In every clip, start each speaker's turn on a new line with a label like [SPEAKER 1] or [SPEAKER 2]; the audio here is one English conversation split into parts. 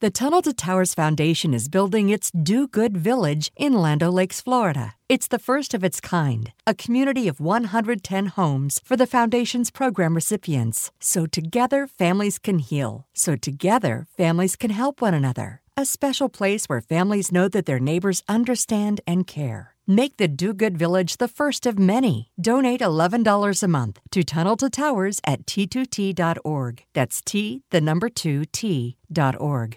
[SPEAKER 1] The Tunnel to Towers Foundation is building its Do Good Village in Land Lakes, Florida. It's the first of its kind, a community of 110 homes for the Foundation's program recipients. So together, families can heal. So together, families can help one another. A special place where families know that their neighbors understand and care. Make the Do Good Village the first of many. Donate $11 a month to Tunnel to Towers at t2t.org. That's T, the number 2, T.org.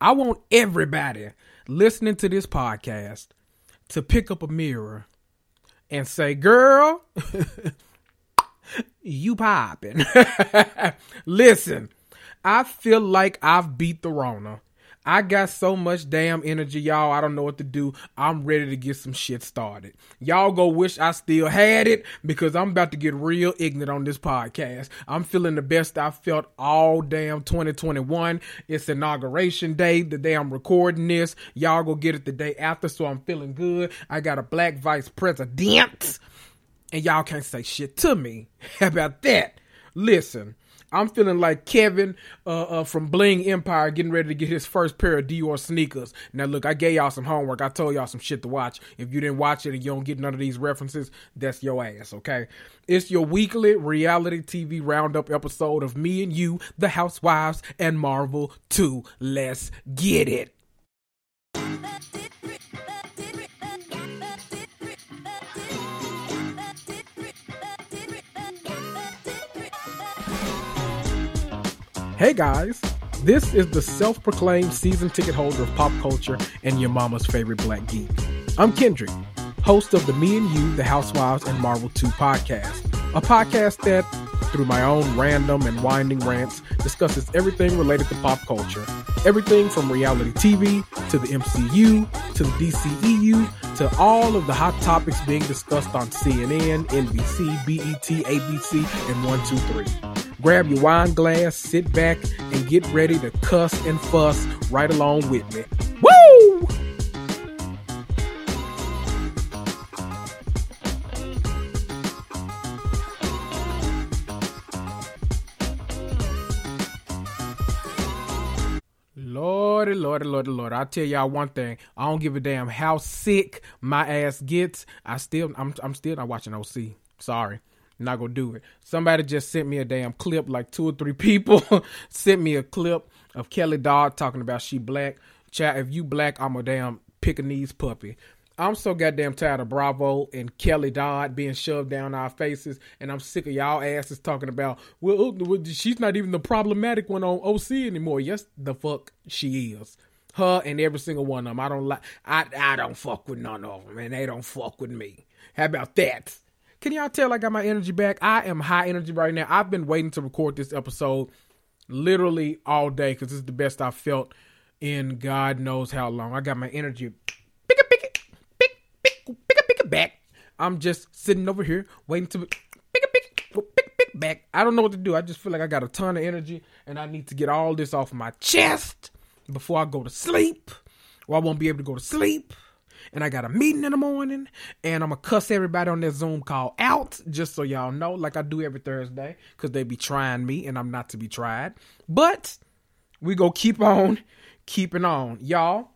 [SPEAKER 2] I want everybody listening to this podcast to pick up a mirror and say, girl, you popping. Listen, I feel like I've beat the Rona. I got so much damn energy, y'all. I don't know what to do. I'm ready to get some shit started. Y'all go wish I still had it because I'm about to get real ignorant on this podcast. I'm feeling the best I felt all damn 2021. It's inauguration day, the day I'm recording this. Y'all go get it the day after, so I'm feeling good. I got a black vice president, and y'all can't say shit to me. About that? Listen. I'm feeling like Kevin uh, uh, from Bling Empire getting ready to get his first pair of Dior sneakers. Now, look, I gave y'all some homework. I told y'all some shit to watch. If you didn't watch it and you don't get none of these references, that's your ass, okay? It's your weekly reality TV roundup episode of Me and You, The Housewives, and Marvel 2. Let's get it. Hey guys, this is the self proclaimed season ticket holder of pop culture and your mama's favorite black geek. I'm Kendrick, host of the Me and You, The Housewives, and Marvel 2 podcast, a podcast that, through my own random and winding rants, discusses everything related to pop culture. Everything from reality TV to the MCU to the DCEU to all of the hot topics being discussed on CNN, NBC, BET, ABC, and 123. Grab your wine glass, sit back, and get ready to cuss and fuss right along with me. Woo! Lordy, lordy, lordy, lordy. I tell y'all one thing. I don't give a damn how sick my ass gets. I still, I'm, I'm still not watching OC. Sorry not gonna do it. Somebody just sent me a damn clip, like two or three people sent me a clip of Kelly Dodd talking about she black. Chat, if you black, I'm a damn Pekingese puppy. I'm so goddamn tired of Bravo and Kelly Dodd being shoved down our faces, and I'm sick of y'all asses talking about, well, oh, she's not even the problematic one on OC anymore. Yes, the fuck she is. Her and every single one of them. I don't like. I I don't fuck with none of them, and they don't fuck with me. How about that? Can y'all tell I got my energy back? I am high energy right now. I've been waiting to record this episode literally all day because it's the best I've felt in God knows how long. I got my energy pick pick it, pick, pick, pick pick it back. I'm just sitting over here waiting to pick it, pick pick, pick back. I don't know what to do. I just feel like I got a ton of energy and I need to get all this off my chest. before I go to sleep, or I won't be able to go to sleep. And I got a meeting in the morning, and I'm gonna cuss everybody on that Zoom call out, just so y'all know, like I do every Thursday, because they be trying me, and I'm not to be tried. But we go keep on keeping on, y'all.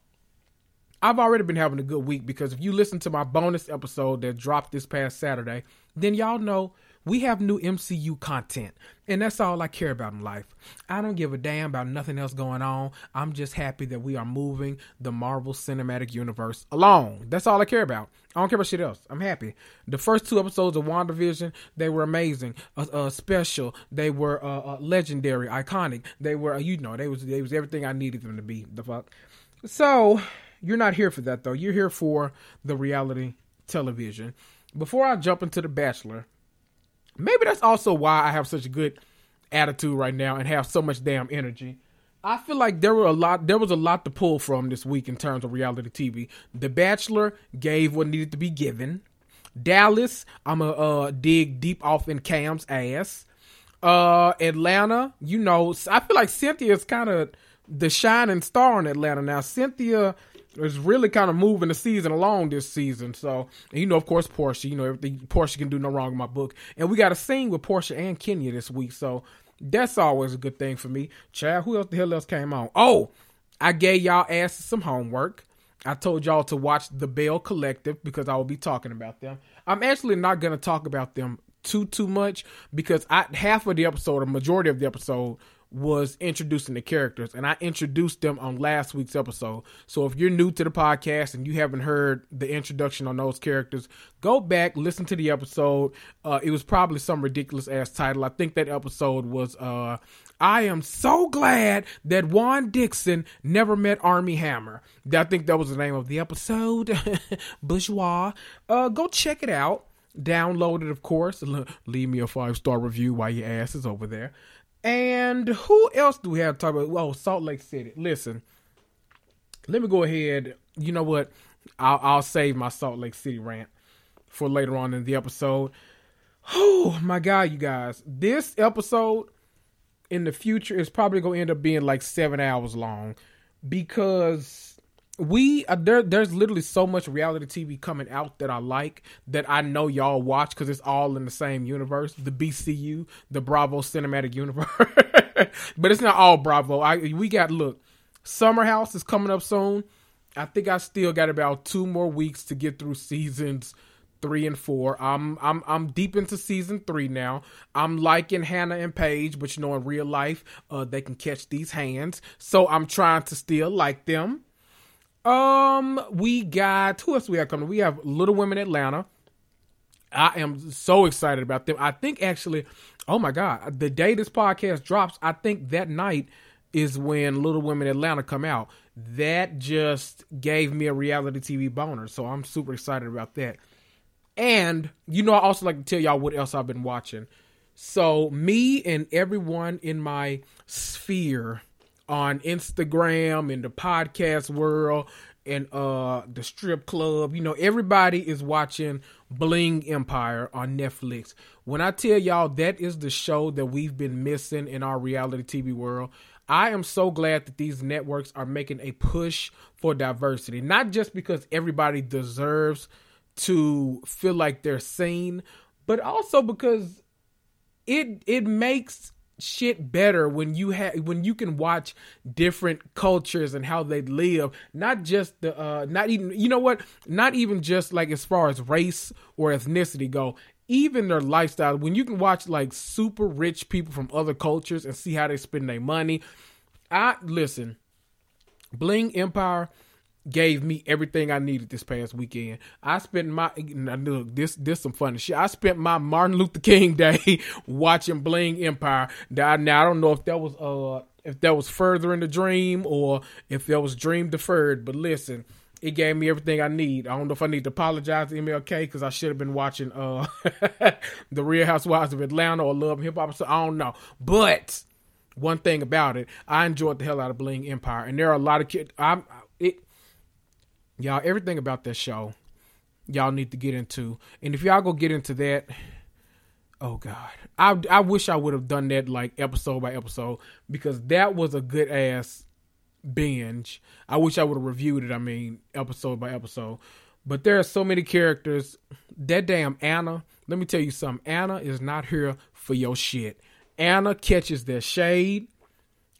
[SPEAKER 2] I've already been having a good week because if you listen to my bonus episode that dropped this past Saturday, then y'all know we have new MCU content. And that's all I care about in life. I don't give a damn about nothing else going on. I'm just happy that we are moving the Marvel Cinematic Universe along. That's all I care about. I don't care about shit else. I'm happy. The first two episodes of WandaVision, they were amazing, uh, uh, special. They were uh, uh legendary, iconic. They were, you know, they was they was everything I needed them to be. The fuck. So you're not here for that though. You're here for the reality television. Before I jump into The Bachelor, maybe that's also why I have such a good attitude right now and have so much damn energy. I feel like there were a lot there was a lot to pull from this week in terms of reality TV. The Bachelor gave what needed to be given. Dallas, I'm a uh, dig deep off in Cam's ass. Uh Atlanta, you know, I feel like Cynthia is kind of the shining star in Atlanta now. Cynthia is really kind of moving the season along this season. So, you know, of course, Porsha, you know, everything Porsha can do no wrong in my book. And we got a scene with Porsha and Kenya this week. So that's always a good thing for me. Chad, who else the hell else came on? Oh, I gave y'all asses some homework. I told y'all to watch The Belle Collective because I will be talking about them. I'm actually not going to talk about them too too much because I half of the episode, a majority of the episode was introducing the characters and I introduced them on last week's episode. So if you're new to the podcast and you haven't heard the introduction on those characters, go back, listen to the episode. Uh, it was probably some ridiculous ass title. I think that episode was uh, I am so glad that Juan Dixon never met Armie Hammer. I think that was the name of the episode. Bourgeois. Uh, go check it out. Download it, of course. Leave me a five star review while your ass is over there. And who else do we have to talk about? Well, Salt Lake City. Listen, let me go ahead. You know what? I'll, I'll save my Salt Lake City rant for later on in the episode. Oh my God, you guys. This episode in the future is probably going to end up being like seven hours long because we uh, there there's literally so much reality TV coming out that I like that I know y'all watch because it's all in the same universe, the BCU, the Bravo Cinematic Universe. but it's not all Bravo. I we got look, Summer House is coming up soon. I think I still got about two more weeks to get through seasons three and four. I'm I'm I'm deep into season three now. I'm liking Hannah and Paige, but you know in real life, uh, they can catch these hands. So I'm trying to still like them. Um, we got who else we have coming? We have Little Women Atlanta. I am so excited about them. I think actually, oh my god, the day this podcast drops, I think that night is when Little Women Atlanta come out. That just gave me a reality TV boner, so I'm super excited about that. And you know, I also like to tell y'all what else I've been watching. So me and everyone in my sphere on Instagram in the podcast world and uh the strip club. You know, everybody is watching Bling Empire on Netflix. When I tell y'all that is the show that we've been missing in our reality TV world, I am so glad that these networks are making a push for diversity. Not just because everybody deserves to feel like they're seen, but also because it it makes shit better when you have when you can watch different cultures and how they live not just the uh not even you know what? Not even just like as far as race or ethnicity go even their lifestyle. When you can watch like super rich people from other cultures and see how they spend their money. I listen bling empire gave me everything I needed this past weekend. I spent my look this this some funny shit. I spent my Martin Luther King Day watching Bling Empire. Now, I don't know if that was uh if that was further in the dream or if that was dream deferred. But listen, it gave me everything I need. I don't know if I need to apologize to MLK because I should have been watching uh the Real Housewives of Atlanta or Love Hip Hop. So I don't know, but. One thing about it, I enjoyed the hell out of Bling Empire, and there are a lot of kids. I'm y'all everything about that show y'all need to get into and if y'all go get into that oh god i i wish i would have done that like episode by episode because that was a good ass binge. I wish I would have reviewed it. I mean, episode by episode. But there are so many characters. That damn Anna. Let me tell you something. Anna is not here for your shit. Anna catches their shade.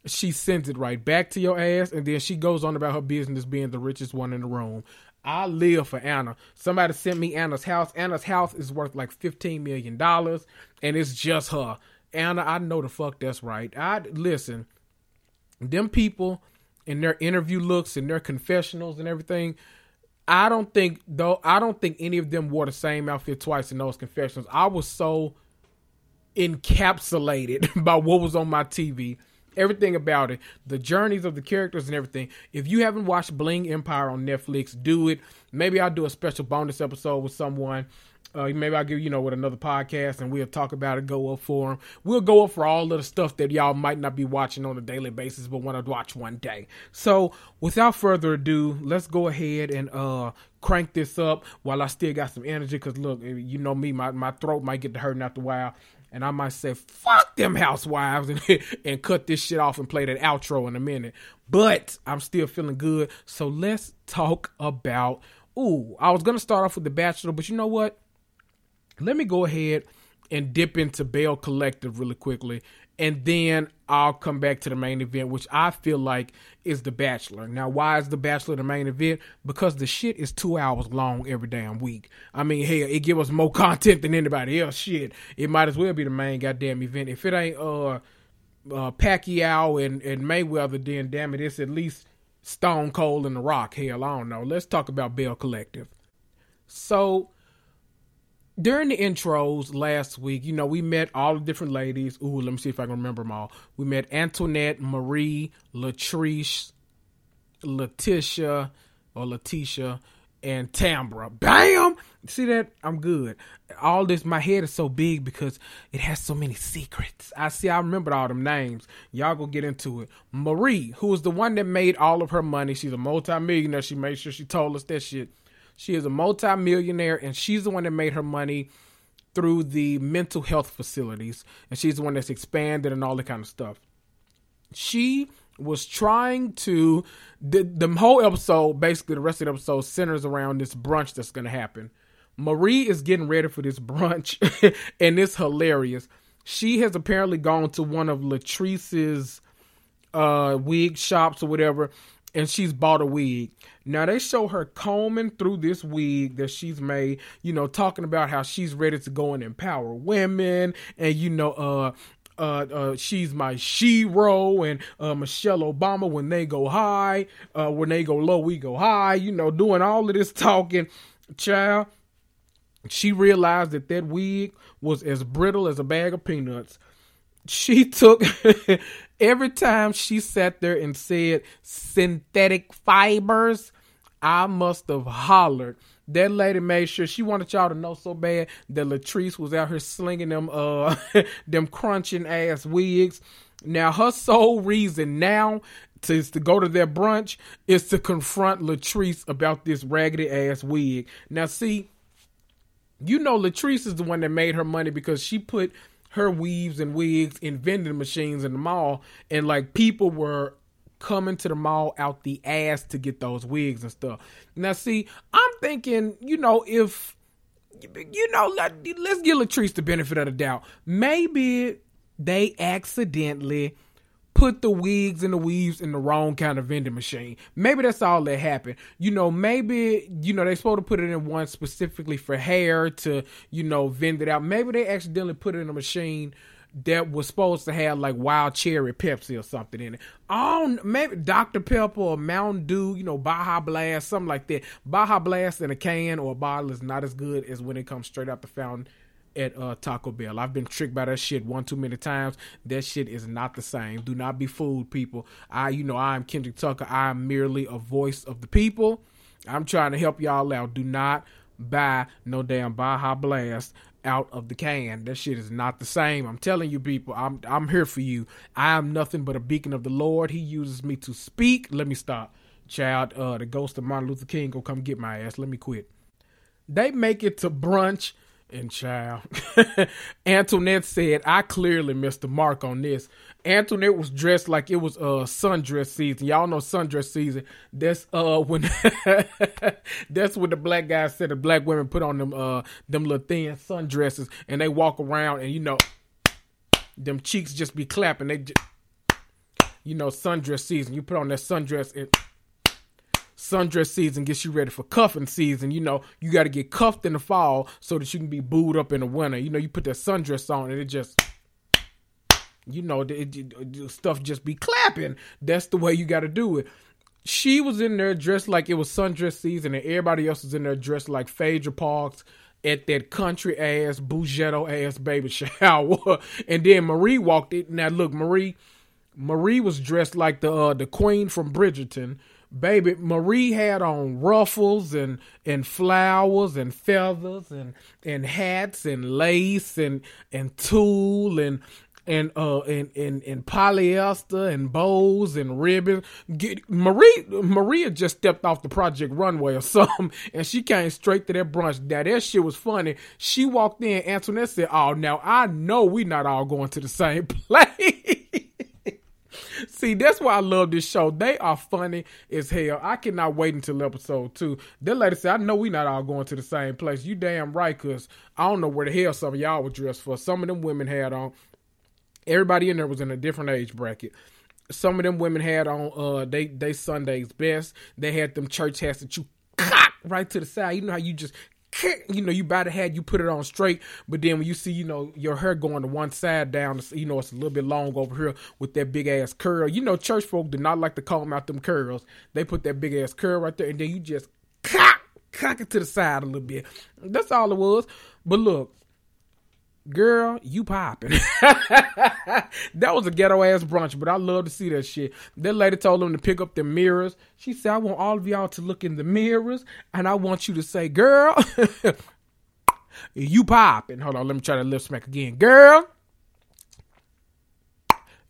[SPEAKER 2] She sends it right back to your ass, and then she goes on about her business being the richest one in the room. I live for Anna. Somebody sent me Anna's house. Anna's house is worth like fifteen million dollars, and it's just her. Anna, I know the fuck that's right. I listen. Them people in their interview looks and their confessionals and everything. I don't think though. I don't think any of them wore the same outfit twice in those confessionals. I was so encapsulated by what was on my TV everything about it, the journeys of the characters and everything. If you haven't watched Bling Empire on Netflix, do it. Maybe I'll do a special bonus episode with someone. Uh, maybe I'll give you know with another podcast and we'll talk about it. Go up for them. We'll go up for all of the stuff that y'all might not be watching on a daily basis, but want to watch one day. So without further ado, let's go ahead and uh crank this up while I still got some energy. Cause look, you know me, my my throat might get to hurting after a while and I might say, fuck them housewives and, and cut this shit off and play that outro in a minute. But I'm still feeling good. So let's talk about. Ooh, I was going to start off with The Bachelor, but you know what? Let me go ahead and dip into Belle Collective really quickly and then I'll come back to the main event, which I feel like is The Bachelor. Now, why is The Bachelor the main event? Because the shit is two hours long every damn week. I mean, hell, it give us more content than anybody else. Shit, it might as well be the main goddamn event. If it ain't uh, uh Pacquiao and and Mayweather, then damn it, it's at least Stone Cold and The Rock. Hell, I don't know. Let's talk about Belle Collective. So during the intros last week, you know, we met all the different ladies. Ooh, let me see if I can remember them all. We met Antoinette, Marie, Latrice, Letitia, or Letitia, and Tambra. Bam! See that? I'm good. All this, my head is so big because it has so many secrets. I see, I remembered all them names. Y'all go get into it. Marie, who was the one that made all of her money. She's a multimillionaire. She made sure she told us that shit she is a multimillionaire, and she's the one that made her money through the mental health facilities, and she's the one that's expanded and all that kind of stuff. She was trying to the the whole episode, basically the rest of the episode centers around this brunch that's gonna happen. Marie is getting ready for this brunch, and it's hilarious. She has apparently gone to one of Latrice's uh wig shops or whatever and she's bought a wig. Now they show her combing through this wig that she's made, you know, talking about how she's ready to go and empower women and you know, uh uh, uh, she's my shero and uh, Michelle Obama when they go high, uh, when they go low, we go high. You know, doing all of this talking, child. She realized that that wig was as brittle as a bag of peanuts. She took every time she sat there and said synthetic fibers, I must have hollered. That lady made sure she wanted y'all to know so bad that Latrice was out here slinging them uh them crunching ass wigs. Now her sole reason now to, is to go to their brunch is to confront Latrice about this raggedy ass wig. Now see, you know Latrice is the one that made her money because she put her weaves and wigs in vending machines in the mall, and like people were coming to the mall out the ass to get those wigs and stuff. Now, see, I'm thinking, you know, if you know, let, let's give Latrice the benefit of the doubt. Maybe they accidentally put the wigs and the weaves in the wrong kind of vending machine. Maybe that's all that happened. You know, maybe, you know, they supposed to put it in one specifically for hair to, you know, vend it out. Maybe they accidentally put it in a machine that was supposed to have like wild cherry Pepsi or something in it. Oh, maybe Dr. Pepper or Mountain Dew, you know, Baja Blast, something like that. Baja Blast in a can or a bottle is not as good as when it comes straight out the fountain at uh, Taco Bell. I've been tricked by that shit one too many times. That shit is not the same. Do not be fooled, people. I, you know, I am Kendrick Tucker. I am merely a voice of the people. I'm trying to help y'all out. Do not buy no damn Baja Blast out of the can. That shit is not the same. I'm telling you, people. I'm I'm here for you. I am nothing but a beacon of the Lord. He uses me to speak. Let me stop, child. Uh, the ghost of Martin Luther King go come get my ass. Let me quit. They make it to brunch And child, Antoinette said, I clearly missed the mark on this. Antoinette was dressed like it was uh sundress season. Y'all know sundress season. That's uh when that's when the black guys said the black women put on them uh them little thin sundresses and they walk around and you know them cheeks just be clapping. They just, you know sundress season. You put on that sundress and sundress season gets you ready for cuffing season. You know, you got to get cuffed in the fall so that you can be booed up in the winter. You know, you put that sundress on and it just you know, it, it, stuff just be clapping. That's the way you got to do it. She was in there dressed like it was sundress season, and everybody else was in there dressed like Phaedra Parks at that country ass, bougetto ass baby shower. and then Marie walked in. Now look, Marie, Marie was dressed like the uh, the queen from Bridgerton. Baby, Marie had on ruffles and and flowers and feathers and and hats and lace and and tulle and and uh and, and and polyester and bows and ribbons. Get, Marie Maria just stepped off the project runway or something, and she came straight to that brunch. Now that shit was funny. She walked in. Antoinette said, "Oh, now I know we not all going to the same place." See, that's why I love this show. They are funny as hell. I cannot wait until episode two. That lady said, I know we not all going to the same place. You damn right, cause I don't know where the hell some of y'all were dressed for. Some of them women had on Everybody in there was in a different age bracket. Some of them women had on uh they they Sundays best. They had them church hats that you cock right to the side. You know how you just you know, you by the head, you put it on straight, but then when you see, you know, your hair going to one side down, you know, it's a little bit long over here with that big ass curl. You know, church folk do not like to comb out them curls. They put that big ass curl right there, and then you just cock, cock it to the side a little bit. That's all it was. But look, Girl, you popping. that was a ghetto ass brunch, but I love to see that shit. That lady told them to pick up the mirrors. She said, I want all of y'all to look in the mirrors and I want you to say, Girl, you popping. Hold on, let me try to lip smack again. Girl,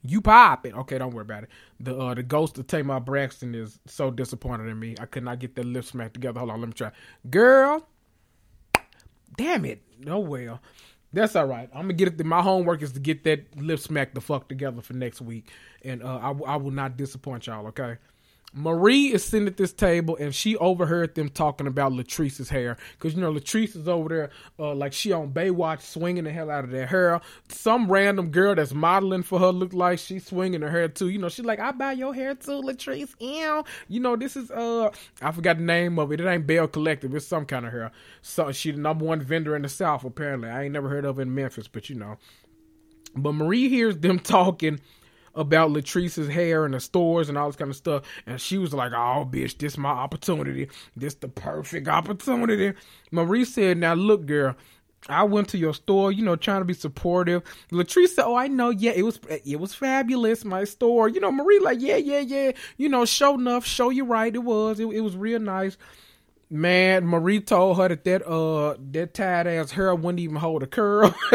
[SPEAKER 2] you popping. Okay, don't worry about it. The uh the ghost of Tamar Braxton is so disappointed in me. I could not get that lip smack together. Hold on, let me try. Girl, damn it. No well. That's all right. I'm gonna get it. My homework is to get that lip smack the fuck together for next week, and uh, I, I will not disappoint y'all. Okay. Marie is sitting at this table and she overheard them talking about Latrice's hair. Because, you know, Latrice is over there uh, like she on Baywatch swinging the hell out of their hair. Some random girl that's modeling for her look like she's swinging her hair too. You know, she's like, I buy your hair too, Latrice. Ew. You know, this is, uh, I forgot the name of it. It ain't Belle Collective. It's some kind of hair. So she the number one vendor in the South, apparently. I ain't never heard of it in Memphis, but you know. But Marie hears them talking about Latrice's hair and the stores and all this kind of stuff. And she was like, oh, bitch, this my opportunity. This the perfect opportunity. Marie said, now look, girl, I went to your store, you know, trying to be supportive. Latrice said, "Oh, I know. Yeah, it was it was fabulous. My store, you know." Marie like, "Yeah, yeah, yeah. You know, show enough, show you right. It was. It, it was real nice." Man, Marie told her that that uh that tight ass hair wouldn't even hold a curl.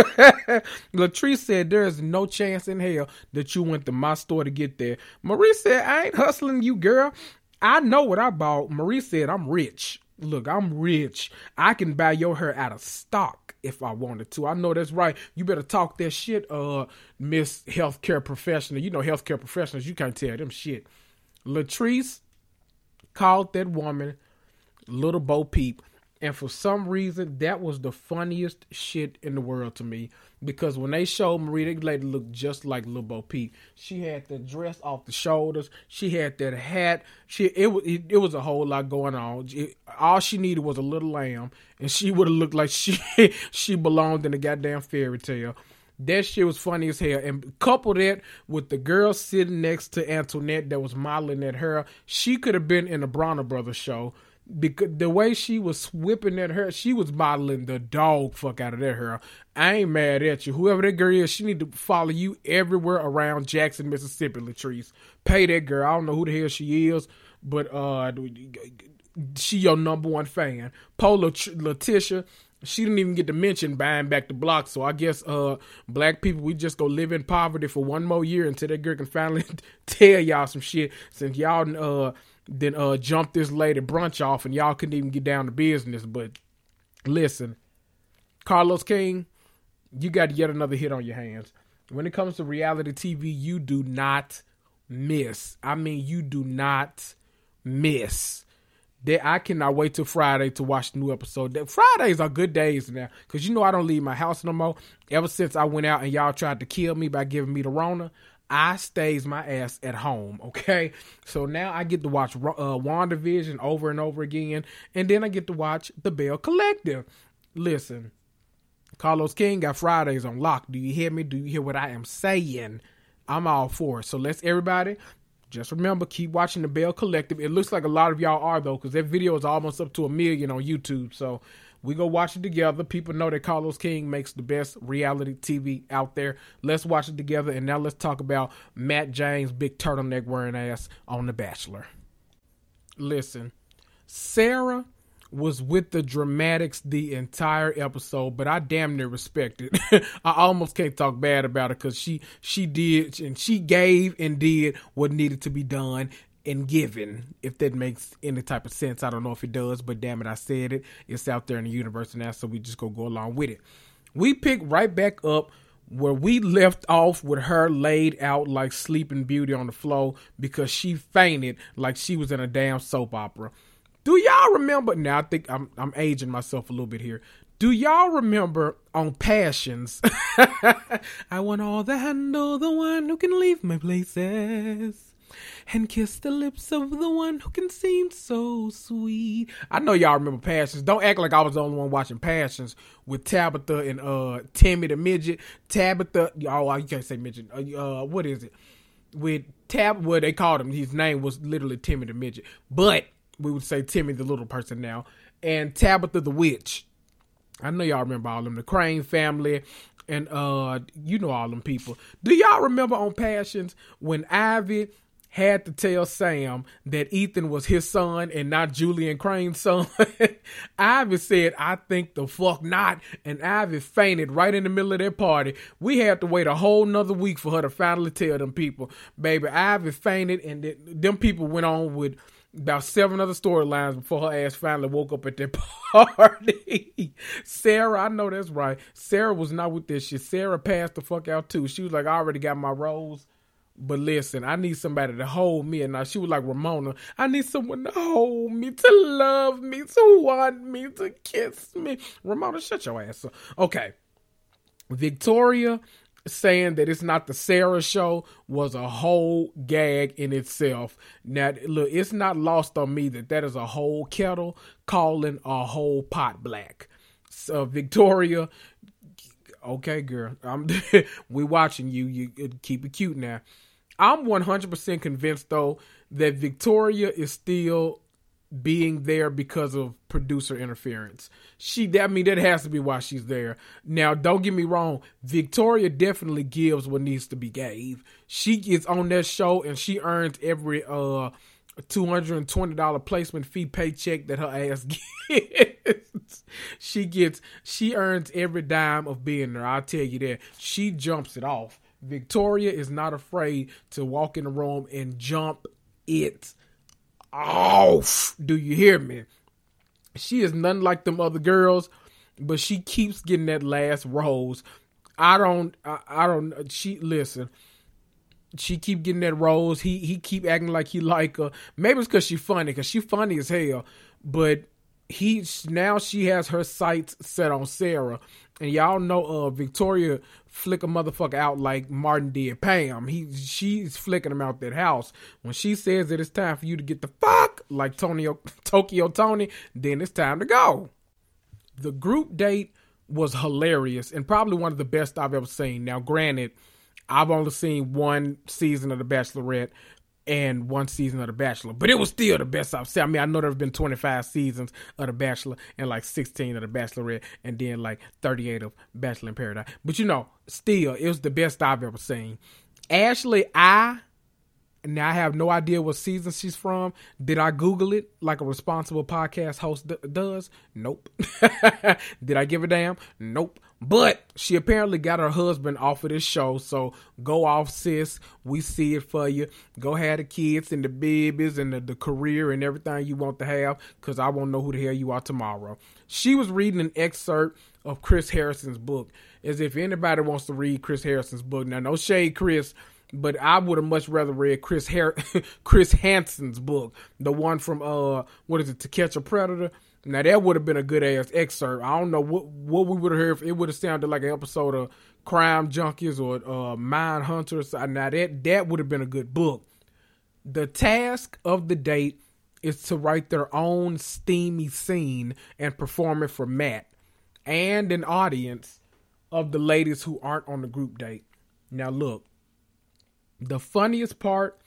[SPEAKER 2] Latrice said there is no chance in hell that you went to my store to get there. Marie said I ain't hustling you, girl. I know what I bought. Marie said I'm rich. Look, I'm rich. I can buy your hair out of stock if I wanted to. I know that's right. You better talk that shit, uh, Miss Healthcare Professional. You know healthcare professionals, you can't tell them shit. Latrice called that woman Little Bo Peep. And for some reason, that was the funniest shit in the world to me. Because when they showed Marie, that lady looked just like Little Bo Peep. She had the dress off the shoulders. She had that hat. She it was it, it was a whole lot going on. It, all she needed was a little lamb, and she would have looked like she she belonged in a goddamn fairy tale. That shit was funny as hell. And couple that with the girl sitting next to Antoinette that was modeling at her, she could have been in a Bronner Brothers show because the way she was whipping at her, she was modeling the dog fuck out of that hair. I ain't mad at you. Whoever that girl is, she need to follow you everywhere around Jackson, Mississippi, Latrice. Pay that girl. I don't know who the hell she is, but uh, she your number one fan. Paula Letitia, she didn't even get to mention buying back the block. So I guess uh, black people, we just go live in poverty for one more year until that girl can finally tell y'all some shit. Since y'all uh then uh jump this lady brunch off and y'all couldn't even get down to business. But listen, Carlos King, you got yet another hit on your hands. When it comes to reality TV, you do not miss. I mean, you do not miss. That I cannot wait till Friday to watch the new episode. That Fridays are good days now, cause you know I don't leave my house no more. Ever since I went out and y'all tried to kill me by giving me the Rona, I stays my ass at home. Okay, so now I get to watch uh, WandaVision over and over again, and then I get to watch The Belle Collective. Listen, Carlos King got Fridays on lock. Do you hear me? Do you hear what I am saying? I'm all for it. So let's everybody just remember, keep watching the Belle Collective. It looks like a lot of y'all are though, because that video is almost up to a million on YouTube. So we go watch it together. People know that Carlos King makes the best reality TV out there. Let's watch it together. And now let's talk about Matt James' big turtleneck wearing ass on The Bachelor. Listen, Sarah was with the dramatics the entire episode, but I damn near respect it. I almost can't talk bad about it because she she did and she gave and did what needed to be done and given. If that makes any type of sense, I don't know if it does, but damn it, I said it. It's out there in the universe now, so we just go go along with it. We pick right back up where we left off with her laid out like Sleeping Beauty on the floor because she fainted like she was in a damn soap opera. Do y'all remember? Now I think I'm I'm aging myself a little bit here. Do y'all remember on Passions? I want all the handle, the one who can leave my places and kiss the lips of the one who can seem so sweet. I know y'all remember Passions. Don't act like I was the only one watching Passions with Tabitha and uh Timmy the midget. Tabitha, oh, you can't say midget. Uh, uh what is it? With Tab, what they called him. His name was literally Timmy the midget, but we would say Timmy the little person now, and Tabitha the witch. I know y'all remember all them, the Crane family, and uh, you know all them people. Do y'all remember on Passions when Ivy had to tell Sam that Ethan was his son and not Julian Crane's son. Ivy said, I think the fuck not. And Ivy fainted right in the middle of their party. We had to wait a whole nother week for her to finally tell them people. Baby, Ivy fainted and th- them people went on with about seven other storylines before her ass finally woke up at that party. Sarah, I know that's right. Sarah was not with this shit. Sarah passed the fuck out too. She was like, I already got my rose. But listen, I need somebody to hold me. And now she was like Ramona. I need someone to hold me, to love me, to want me, to kiss me. Ramona, shut your ass up. Okay. Victoria saying that it's not the Sarah show was a whole gag in itself. Now, look, it's not lost on me that that is a whole kettle calling a whole pot black. So, Victoria, okay, girl, I'm we watching you. You uh, keep it cute now. I'm 100% convinced though that Victoria is still being there because of producer interference. She, I mean, that has to be why she's there. Now, don't get me wrong. Victoria definitely gives what needs to be gave. She gets on that show and she earns every uh two hundred and twenty dollar placement fee paycheck that her ass gets. she gets, she earns every dime of being there. I'll tell you that. She jumps it off. Victoria is not afraid to walk in the room and jump it off. Do you hear me? She is nothing like them other girls, but she keeps getting that last rose. I don't. I, I don't. She listen. She keep getting that rose. He he keep acting like he like her. Maybe it's because she funny. Because she funny as hell. But he now she has her sights set on Sarah, and y'all know uh Victoria flick a motherfucker out like Martin did Pam. He she's flicking him out that house. When she says that it's time for you to get the fuck like Tony Tokyo Tony, then it's time to go. The group date was hilarious and probably one of the best I've ever seen. Now, granted, I've only seen one season of The Bachelorette, and one season of The Bachelor. But it was still the best I've seen. I mean, I know there have been 25 seasons of The Bachelor and like 16 of The Bachelorette and then like 38 of Bachelor in Paradise. But you know, still, it was the best I've ever seen. Ashley, I now I have no idea what season she's from. Did I Google it like a responsible podcast host d- does? Nope. Did I give a damn? Nope. But she apparently got her husband off of this show. So go off, sis. We see it for you. Go have the kids and the babies and the, the career and everything you want to have because I won't know who the hell you are tomorrow. She was reading an excerpt of Chris Harrison's book as if anybody wants to read Chris Harrison's book. Now, no shade, Chris. But I would have much rather read Chris Har- Chris Hansen's book, the one from uh, what is it, To Catch a Predator? Now that would have been a good ass excerpt. I don't know what what we would have heard. If it would have sounded like an episode of Crime Junkies or uh, Mind Hunters. Now that that would have been a good book. The task of the date is to write their own steamy scene and perform it for Matt and an audience of the ladies who aren't on the group date. Now look, the funniest part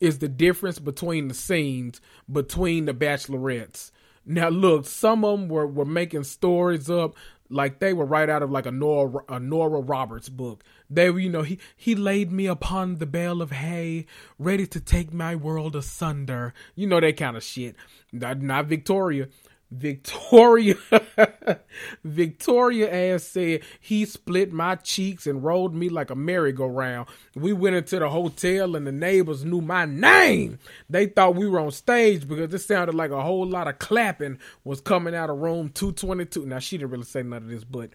[SPEAKER 2] is the difference between the scenes between the bachelorettes now look, some of them were, were making stories up like they were right out of like a Nora a Nora Roberts book. They were, you know, he he laid me upon the bale of hay, ready to take my world asunder. You know that kind of shit. Not, not Victoria. Victoria, Victoria ass said he split my cheeks and rolled me like a merry-go-round. We went into the hotel and the neighbors knew my name. They thought we were on stage because it sounded like a whole lot of clapping was coming out of room 222. Now she didn't really say none of this, but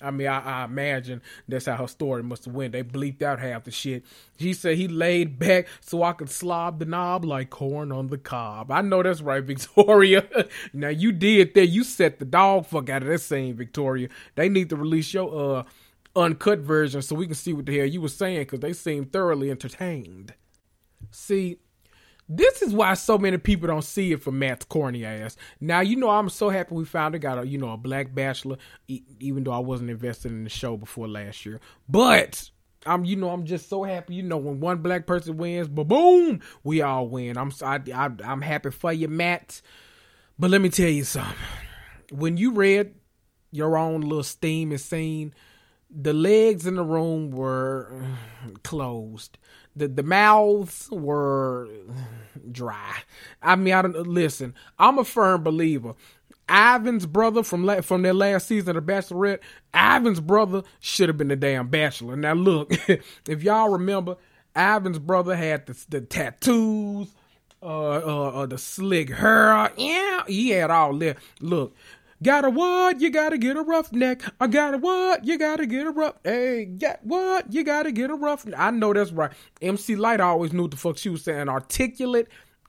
[SPEAKER 2] I mean, I, I, imagine that's how her story must have went. They bleeped out half the shit. She said he laid back so I could slob the knob like corn on the cob. I know that's right, Victoria. now you did that. You set the dog fuck out of that scene, Victoria. They need to release your uh uncut version so we can see what the hell you were saying because they seem thoroughly entertained. See, this is why so many people don't see it for Matt's corny ass. Now you know I'm so happy we finally got a you know a black bachelor, e- even though I wasn't invested in the show before last year. But I'm you know I'm just so happy. You know when one black person wins, but boom, we all win. I'm I, I, I'm happy for you, Matt. But let me tell you something. When you read your own little steam and scene, the legs in the room were uh, closed the the mouths were dry. I mean, I don't listen. I'm a firm believer. Ivan's brother from la- from their last season of the Bachelorette, Ivan's brother should have been the damn bachelor. Now look, if y'all remember, Ivan's brother had the, the tattoos, uh, uh, uh, the slick hair. Yeah, he had all that. Look, Got a what? You gotta get a roughneck. I got a what? You gotta get a rough. Hey, got what? You gotta get a rough. I know that's right. MC Lyte always knew what the fuck she was saying. Articulate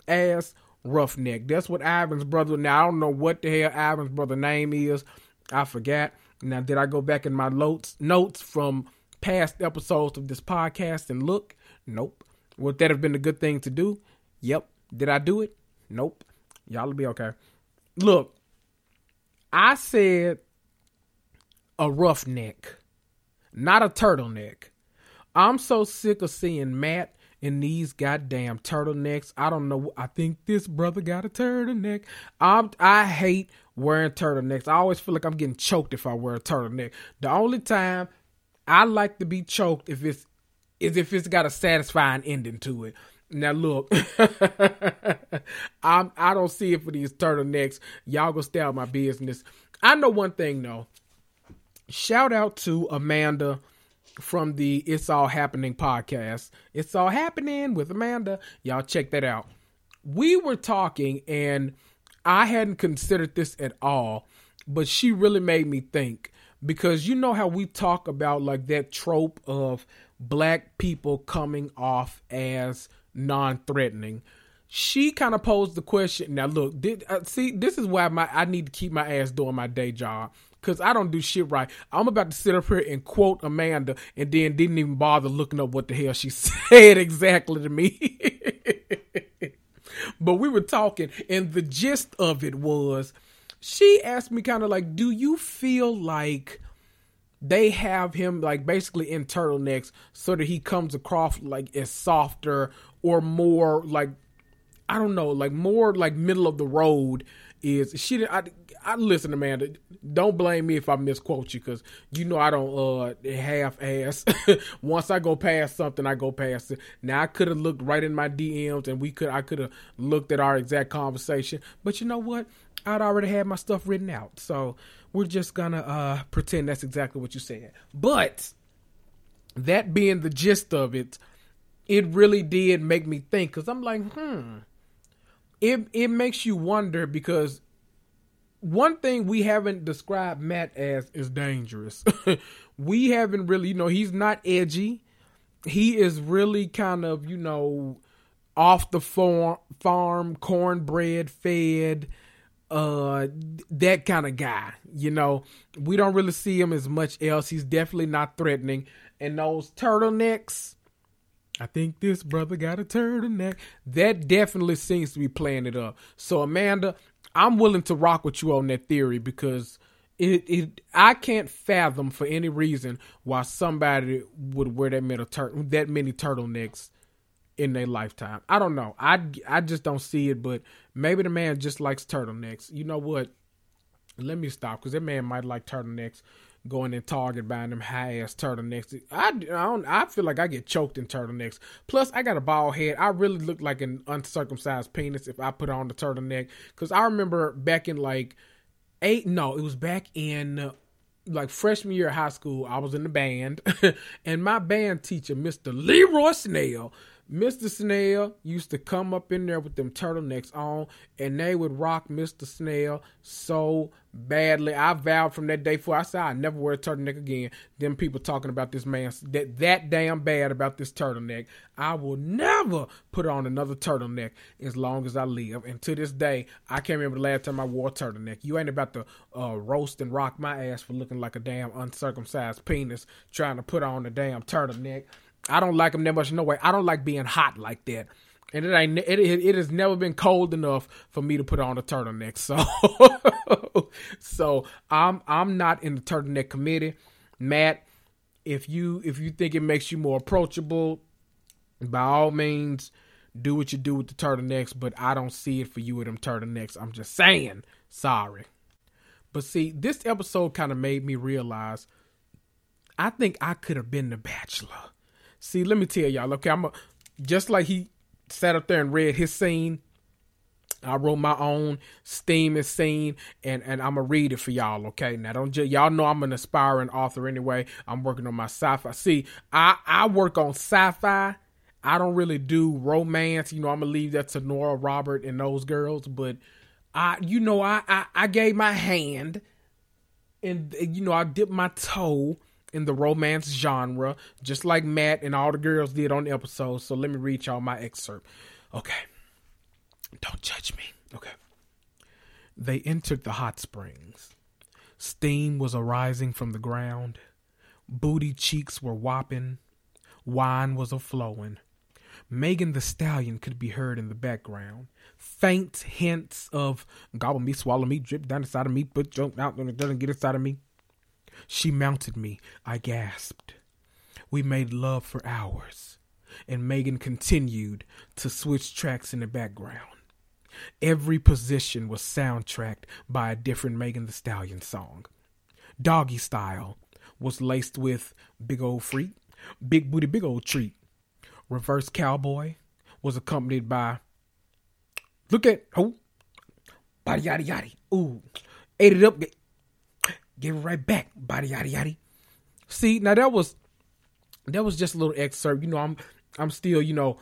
[SPEAKER 2] ass roughneck. That's what Ivan's brother. Now I don't know what the hell Ivan's brother name is. I forgot. Now did I go back in my notes notes from past episodes of this podcast and look? Nope. Would that have been a good thing to do? Yep. Did I do it? Nope. Y'all will be okay. Look, I said a roughneck, not a turtleneck. I'm so sick of seeing Matt in these goddamn turtlenecks. I don't know. I think this brother got a turtleneck. I'm, I hate wearing turtlenecks. I always feel like I'm getting choked if I wear a turtleneck. The only time I like to be choked if it's is if it's got a satisfying ending to it. Now look, I'm I don't see it for these turtlenecks. Y'all go stay out my business. I know one thing though. Shout out to Amanda from the It's All Happening podcast. It's All Happening with Amanda. Y'all check that out. We were talking and I hadn't considered this at all, but she really made me think because you know how we talk about like that trope of black people coming off as non-threatening. She kind of posed the question. Now, look, did, uh, see, this is why my I need to keep my ass doing my day job because I don't do shit right. I'm about to sit up here and quote Amanda, and then didn't even bother looking up what the hell she said exactly to me. but we were talking, and the gist of it was, she asked me kind of like, "Do you feel like?" they have him like basically in turtlenecks so that he comes across like as softer or more like I don't know, like more like middle of the road is she. I, I listen, Amanda. Don't blame me if I misquote you because you know I don't uh half ass. Once I go past something, I go past it. Now I could have looked right in my DMs and we could I could have looked at our exact conversation, but you know what? I'd already had my stuff written out, so we're just gonna uh pretend that's exactly what you said. But that being the gist of it, it really did make me think because I'm like, hmm. It it makes you wonder because one thing we haven't described Matt as is dangerous. we haven't really, you know, he's not edgy. He is really kind of, you know, off the farm, farm cornbread fed, uh, that kind of guy. You know, we don't really see him as much else. He's definitely not threatening. And those turtlenecks, I think this brother got a turtleneck. That definitely seems to be playing it up. So Amanda, I'm willing to rock with you on that theory because it it I can't fathom for any reason why somebody would wear that many tur- that many turtlenecks in their lifetime. I don't know. I I just don't see it, but maybe the man just likes turtlenecks. You know what? Let me stop because that man might like turtlenecks going in Target buying them high ass turtlenecks. I, I don't. I feel like I get choked in turtlenecks. Plus, I got a bald head. I really look like an uncircumcised penis if I put on the turtleneck. Because I remember back in like eight. No, it was back in. Uh, like freshman year of high school, I was in the band, and my band teacher, Mr. Leroy Snell, Mr. Snell used to come up in there with them turtlenecks on, and they would rock Mr. Snell so badly. I vowed from that day forward. I said I never wear a turtleneck again. Them people talking about this man that that damn bad about this turtleneck. I will never put on another turtleneck as long as I live. And to this day, I can't remember the last time I wore a turtleneck. You ain't about to uh, roast and rock my ass for looking like a damn uncircumcised penis trying to put on a damn turtleneck. I don't like them that much. No way. I don't like being hot like that. And it ain't it, it, has never been cold enough for me to put on a turtleneck. So so I'm I'm not in the turtleneck committee. Matt, if you if you think it makes you more approachable, by all means, do what you do with the turtlenecks, but I don't see it for you with them turtlenecks. I'm just saying. Sorry. But see, this episode kind of made me realize I think I could have been the bachelor. See, let me tell y'all, okay, I'm a, just like he sat up there and read his scene. I wrote my own steaming scene, and and I'm gonna read it for y'all. Okay, now don't just, y'all know I'm an aspiring author anyway. I'm working on my sci-fi. See, I I work on sci-fi. I don't really do romance. You know, I'm gonna leave that to Nora Robert and those girls. But I, you know, I I, I gave my hand, and you know, I dipped my toe in the romance genre, just like Matt and all the girls did on the episode. So let me read y'all my excerpt. Okay. Don't judge me. Okay. They entered the hot springs. Steam was arising from the ground. Booty cheeks were whopping. Wine was a flowing. Megan Thee Stallion could be heard in the background. Faint hints of gobble me, swallow me, drip down inside of me, but jump out doesn't get inside of me. She mounted me. I gasped. We made love for hours, and Megan continued to switch tracks in the background. Every position was soundtracked by a different Megan Thee Stallion song. Doggy Style was laced with Big Old Freak, Big Booty Big Old Treat. Reverse Cowboy was accompanied by Look at oh body yaddy yaddy. Ooh. Ate it up, give it right back, body yaddy yaddy. See, now that was that was just a little excerpt. You know, I'm I'm still, you know,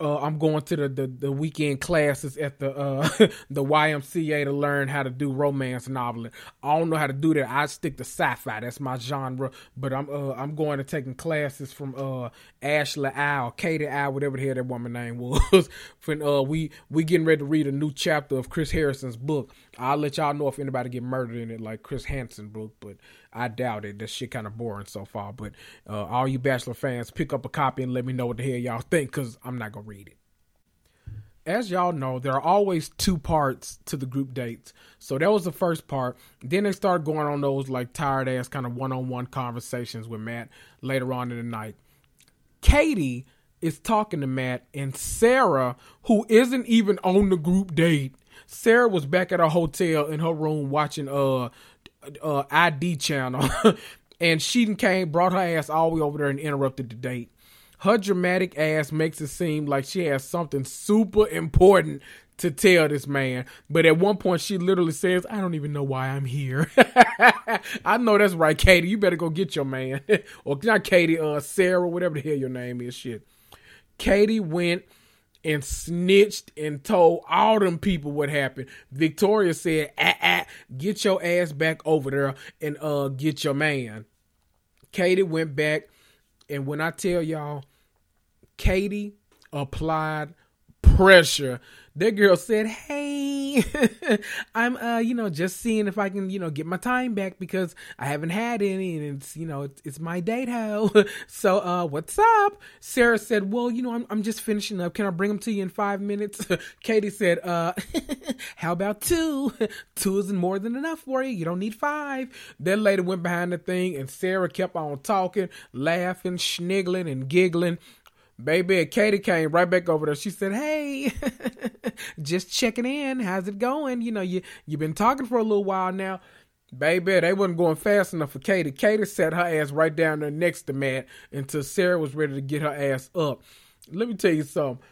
[SPEAKER 2] uh, I'm going to the, the, the weekend classes at the uh, the YMCA to learn how to do romance noveling. I don't know how to do that. I stick to sci-fi. That's my genre. But I'm uh, I'm going to taking classes from uh, Ashley Al, Katie Al, whatever the hell that woman name was. when uh, we we getting ready to read a new chapter of Chris Harrison's book. I'll let y'all know if anybody get murdered in it, like Chris Hansen book. But I doubt it. That shit kind of boring so far. But uh, all you Bachelor fans, pick up a copy and let me know what the hell y'all think, because I'm not gonna read it. As y'all know, there are always two parts to the group dates. So that was the first part. Then they started going on those like tired ass kind of one on one conversations with Matt later on in the night. Katie is talking to Matt, and Sarah, who isn't even on the group date, Sarah was back at her hotel in her room watching uh uh ID channel, and she came brought her ass all the way over there and interrupted the date. Her dramatic ass makes it seem like she has something super important to tell this man. But at one point, she literally says, I don't even know why I'm here. I know that's right, Katie. You better go get your man. or not Katie, uh, Sarah, whatever the hell your name is. Shit. Katie went and snitched and told all them people what happened. Victoria said, ah, ah, get your ass back over there and uh get your man. Katie went back, and when I tell y'all, Katie applied pressure that girl said, "Hey, I'm uh, you know, just seeing if I can, you know, get my time back because I haven't had any, and it's, you know, it's, it's my date hoe. so, uh, what's up?" Sarah said, "Well, you know, I'm I'm just finishing up. Can I bring them to you in five minutes?" Katie said, "Uh, how about two? two isn't more than enough for you. You don't need five. Then later went behind the thing, and Sarah kept on talking, laughing, schniggling, and giggling. Baby, and Katie came right back over there. She said, "Hey, just checking in. How's it going? You know, you you've been talking for a little while now." Baby, they wasn't going fast enough for Katie. Katie sat her ass right down there next to Matt until Sarah was ready to get her ass up. Let me tell you something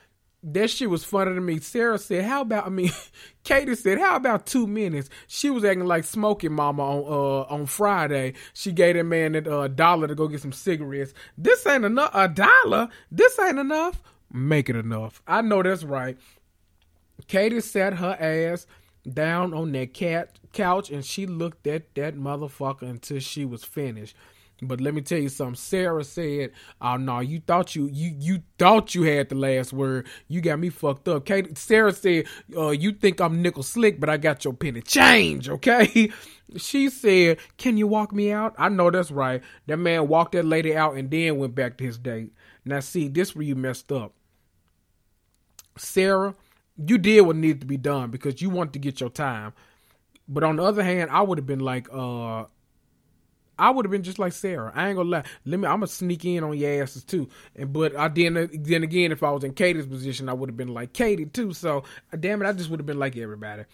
[SPEAKER 2] that shit was funny to me. Sarah said, "How about?" I mean, Katie said, "How about two minutes?" She was acting like smoking mama on uh on Friday. She gave that man a uh, dollar to go get some cigarettes. This ain't enough. A dollar. This ain't enough. Make it enough. I know that's right. Katie sat her ass down on that cat couch and she looked at that motherfucker until she was finished. But let me tell you something. Sarah said, "Oh no, you thought you you you thought you had the last word. You got me fucked up." Kate, Sarah said, uh, "You think I'm nickel slick, but I got your penny change." Okay. She said, "Can you walk me out?" I know that's right. That man walked that lady out and then went back to his date. Now, see, this where you messed up, Sarah. You did what needed to be done because you wanted to get your time. But on the other hand, I would have been like, uh, I would have been just like Sarah. I ain't gonna lie. Let me. I'm gonna sneak in on your asses too. And but I then then again, if I was in Katie's position, I would have been like Katie too. So damn it, I just would have been like everybody.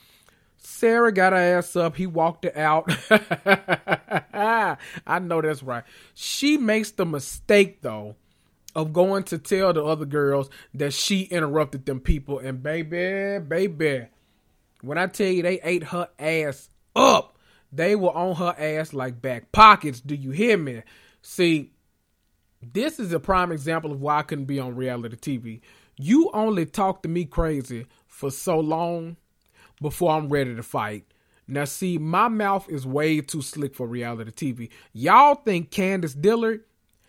[SPEAKER 2] Sarah got her ass up. He walked her out. I know that's right. She makes the mistake though of going to tell the other girls that she interrupted them people. And baby, baby, when I tell you they ate her ass up they were on her ass like back pockets. Do you hear me? See, this is a prime example of why I couldn't be on reality TV. You only talk to me crazy for so long before I'm ready to fight. Now, see, my mouth is way too slick for reality TV. Y'all think Candiace Dillard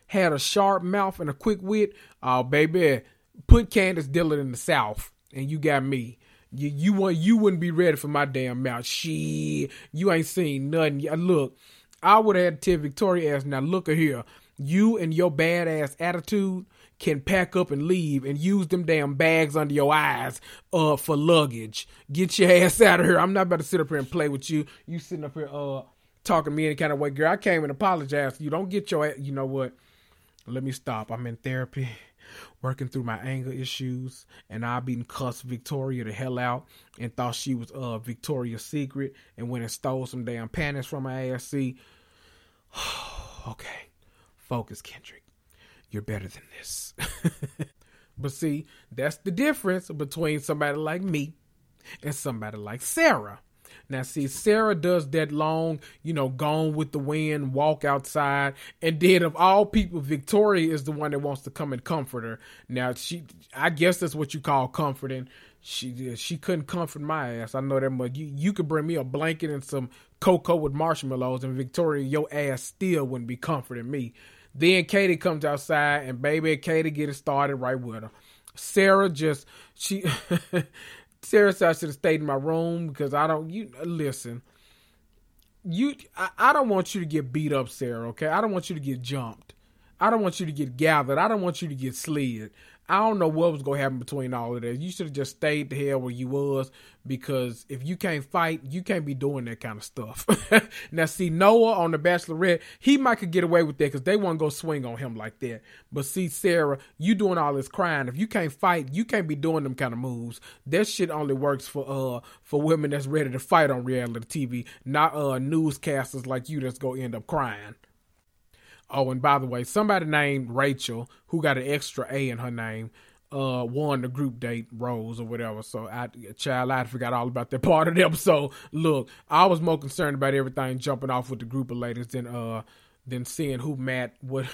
[SPEAKER 2] had a sharp mouth and a quick wit? Oh, baby, put Candiace Dillard in the South, and you got me. You you want you wouldn't be ready for my damn mouth. She you ain't seen nothing. Look, I would have had to Victoria ass now look here. You and your badass attitude can pack up and leave and use them damn bags under your eyes uh for luggage. Get your ass out of here. I'm not about to sit up here and play with you. You sitting up here uh talking to me any kind of way, girl. I came and apologized. You don't get your you know what? Let me stop. I'm in therapy working through my anger issues, and I been cussed Victoria the hell out and thought she was uh Victoria's Secret and went and stole some damn panties from my ASC. Okay, focus, Kendrick. You're better than this. but see, that's the difference between somebody like me and somebody like Sarah. Now, see, Sarah does that long, you know, gone with the wind, walk outside, and then of all people, Victoria is the one that wants to come and comfort her. Now, she, I guess that's what you call comforting. She, she couldn't comfort my ass. I know that much. You, you could bring me a blanket and some cocoa with marshmallows, and Victoria, your ass still wouldn't be comforting me. Then Katie comes outside, and baby, Katie get it started right with her. Sarah just she Sarah said I should have stayed in my room because I don't. You listen. You, I, I don't want you to get beat up, Sarah. Okay, I don't want you to get jumped. I don't want you to get gathered. I don't want you to get slid. I don't know what was gonna happen between all of that. You should have just stayed the hell where you was because if you can't fight, you can't be doing that kind of stuff. now, see Noah on the Bachelorette, he might could get away with that because they won't go swing on him like that. But see Sarah, you doing all this crying. If you can't fight, you can't be doing them kind of moves. That shit only works for uh for women that's ready to fight on reality TV, not uh newscasters like you that's gonna end up crying. Oh, and by the way, somebody named Rachel, who got an extra A in her name, uh, won the group date rose or whatever. So I, child, I forgot all about that part of the episode. Look, I was more concerned about everything jumping off with the group of ladies than uh than seeing who Matt what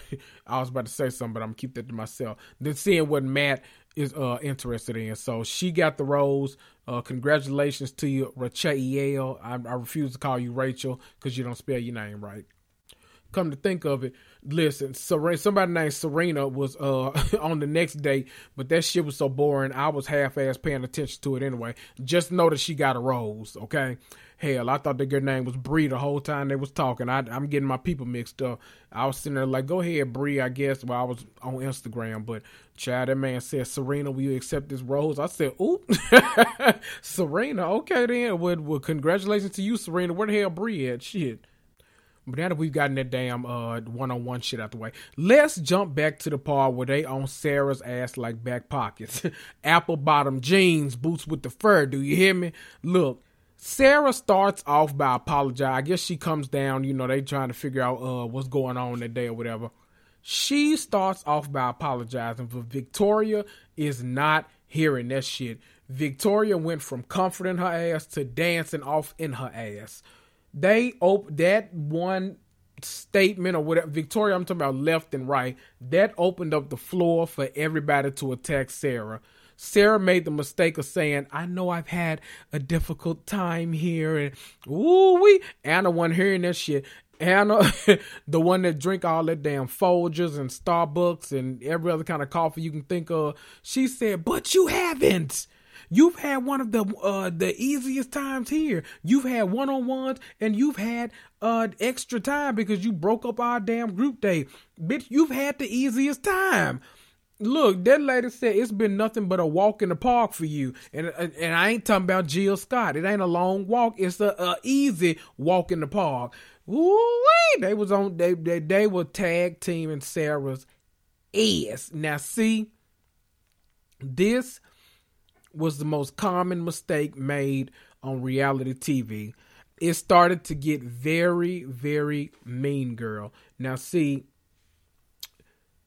[SPEAKER 2] I was about to say something, but I'm gonna keep that to myself. Than seeing what Matt is uh interested in. So she got the rose. Uh, congratulations to you, Rachel. I, I refuse to call you Rachel because you don't spell your name right come to think of it, listen, Serena, somebody named Serena was uh on the next day, but that shit was so boring. I was half ass paying attention to it anyway. Just know that she got a rose, okay? Hell, I thought the girl name was Bree the whole time they was talking. I, am getting my people mixed up. I was sitting there like, go ahead, Bree, I guess. While I was on Instagram, but child, that man said, Serena, will you accept this rose? I said, ooh, Serena, okay then. Well, well, congratulations to you, Serena. Where the hell Bree at? Shit. But now that we've gotten that damn uh one on one shit out the way, let's jump back to the part where they on Sarah's ass like back pockets. Apple bottom jeans, boots with the fur. Do you hear me? Look, Sarah starts off by apologizing. I guess she comes down, you know, they trying to figure out uh what's going on that day or whatever. She starts off by apologizing, but Victoria is not hearing that shit. Victoria went from comforting her ass to dancing off in her ass they op- that one statement or whatever Victoria I'm talking about left and right that opened up the floor for everybody to attack Sarah. Sarah made the mistake of saying, "I know I've had a difficult time here," and ooh we Anna wasn't hearing that shit. Anna, the one that drink all that damn Folgers and Starbucks and every other kind of coffee you can think of, she said, "But you haven't." You've had one of the uh, the easiest times here. You've had one on ones and you've had uh, extra time because you broke up our damn group day. Bitch, you've had the easiest time. Look, that lady said it's been nothing but a walk in the park for you, and and I ain't talking about Jill Scott. It ain't a long walk; it's a, a easy walk in the park. Ooh, they was on they they they were tag teaming Sarah's ass. Now see, this was the most common mistake made on reality TV. It started to get very, very mean girl. Now, see,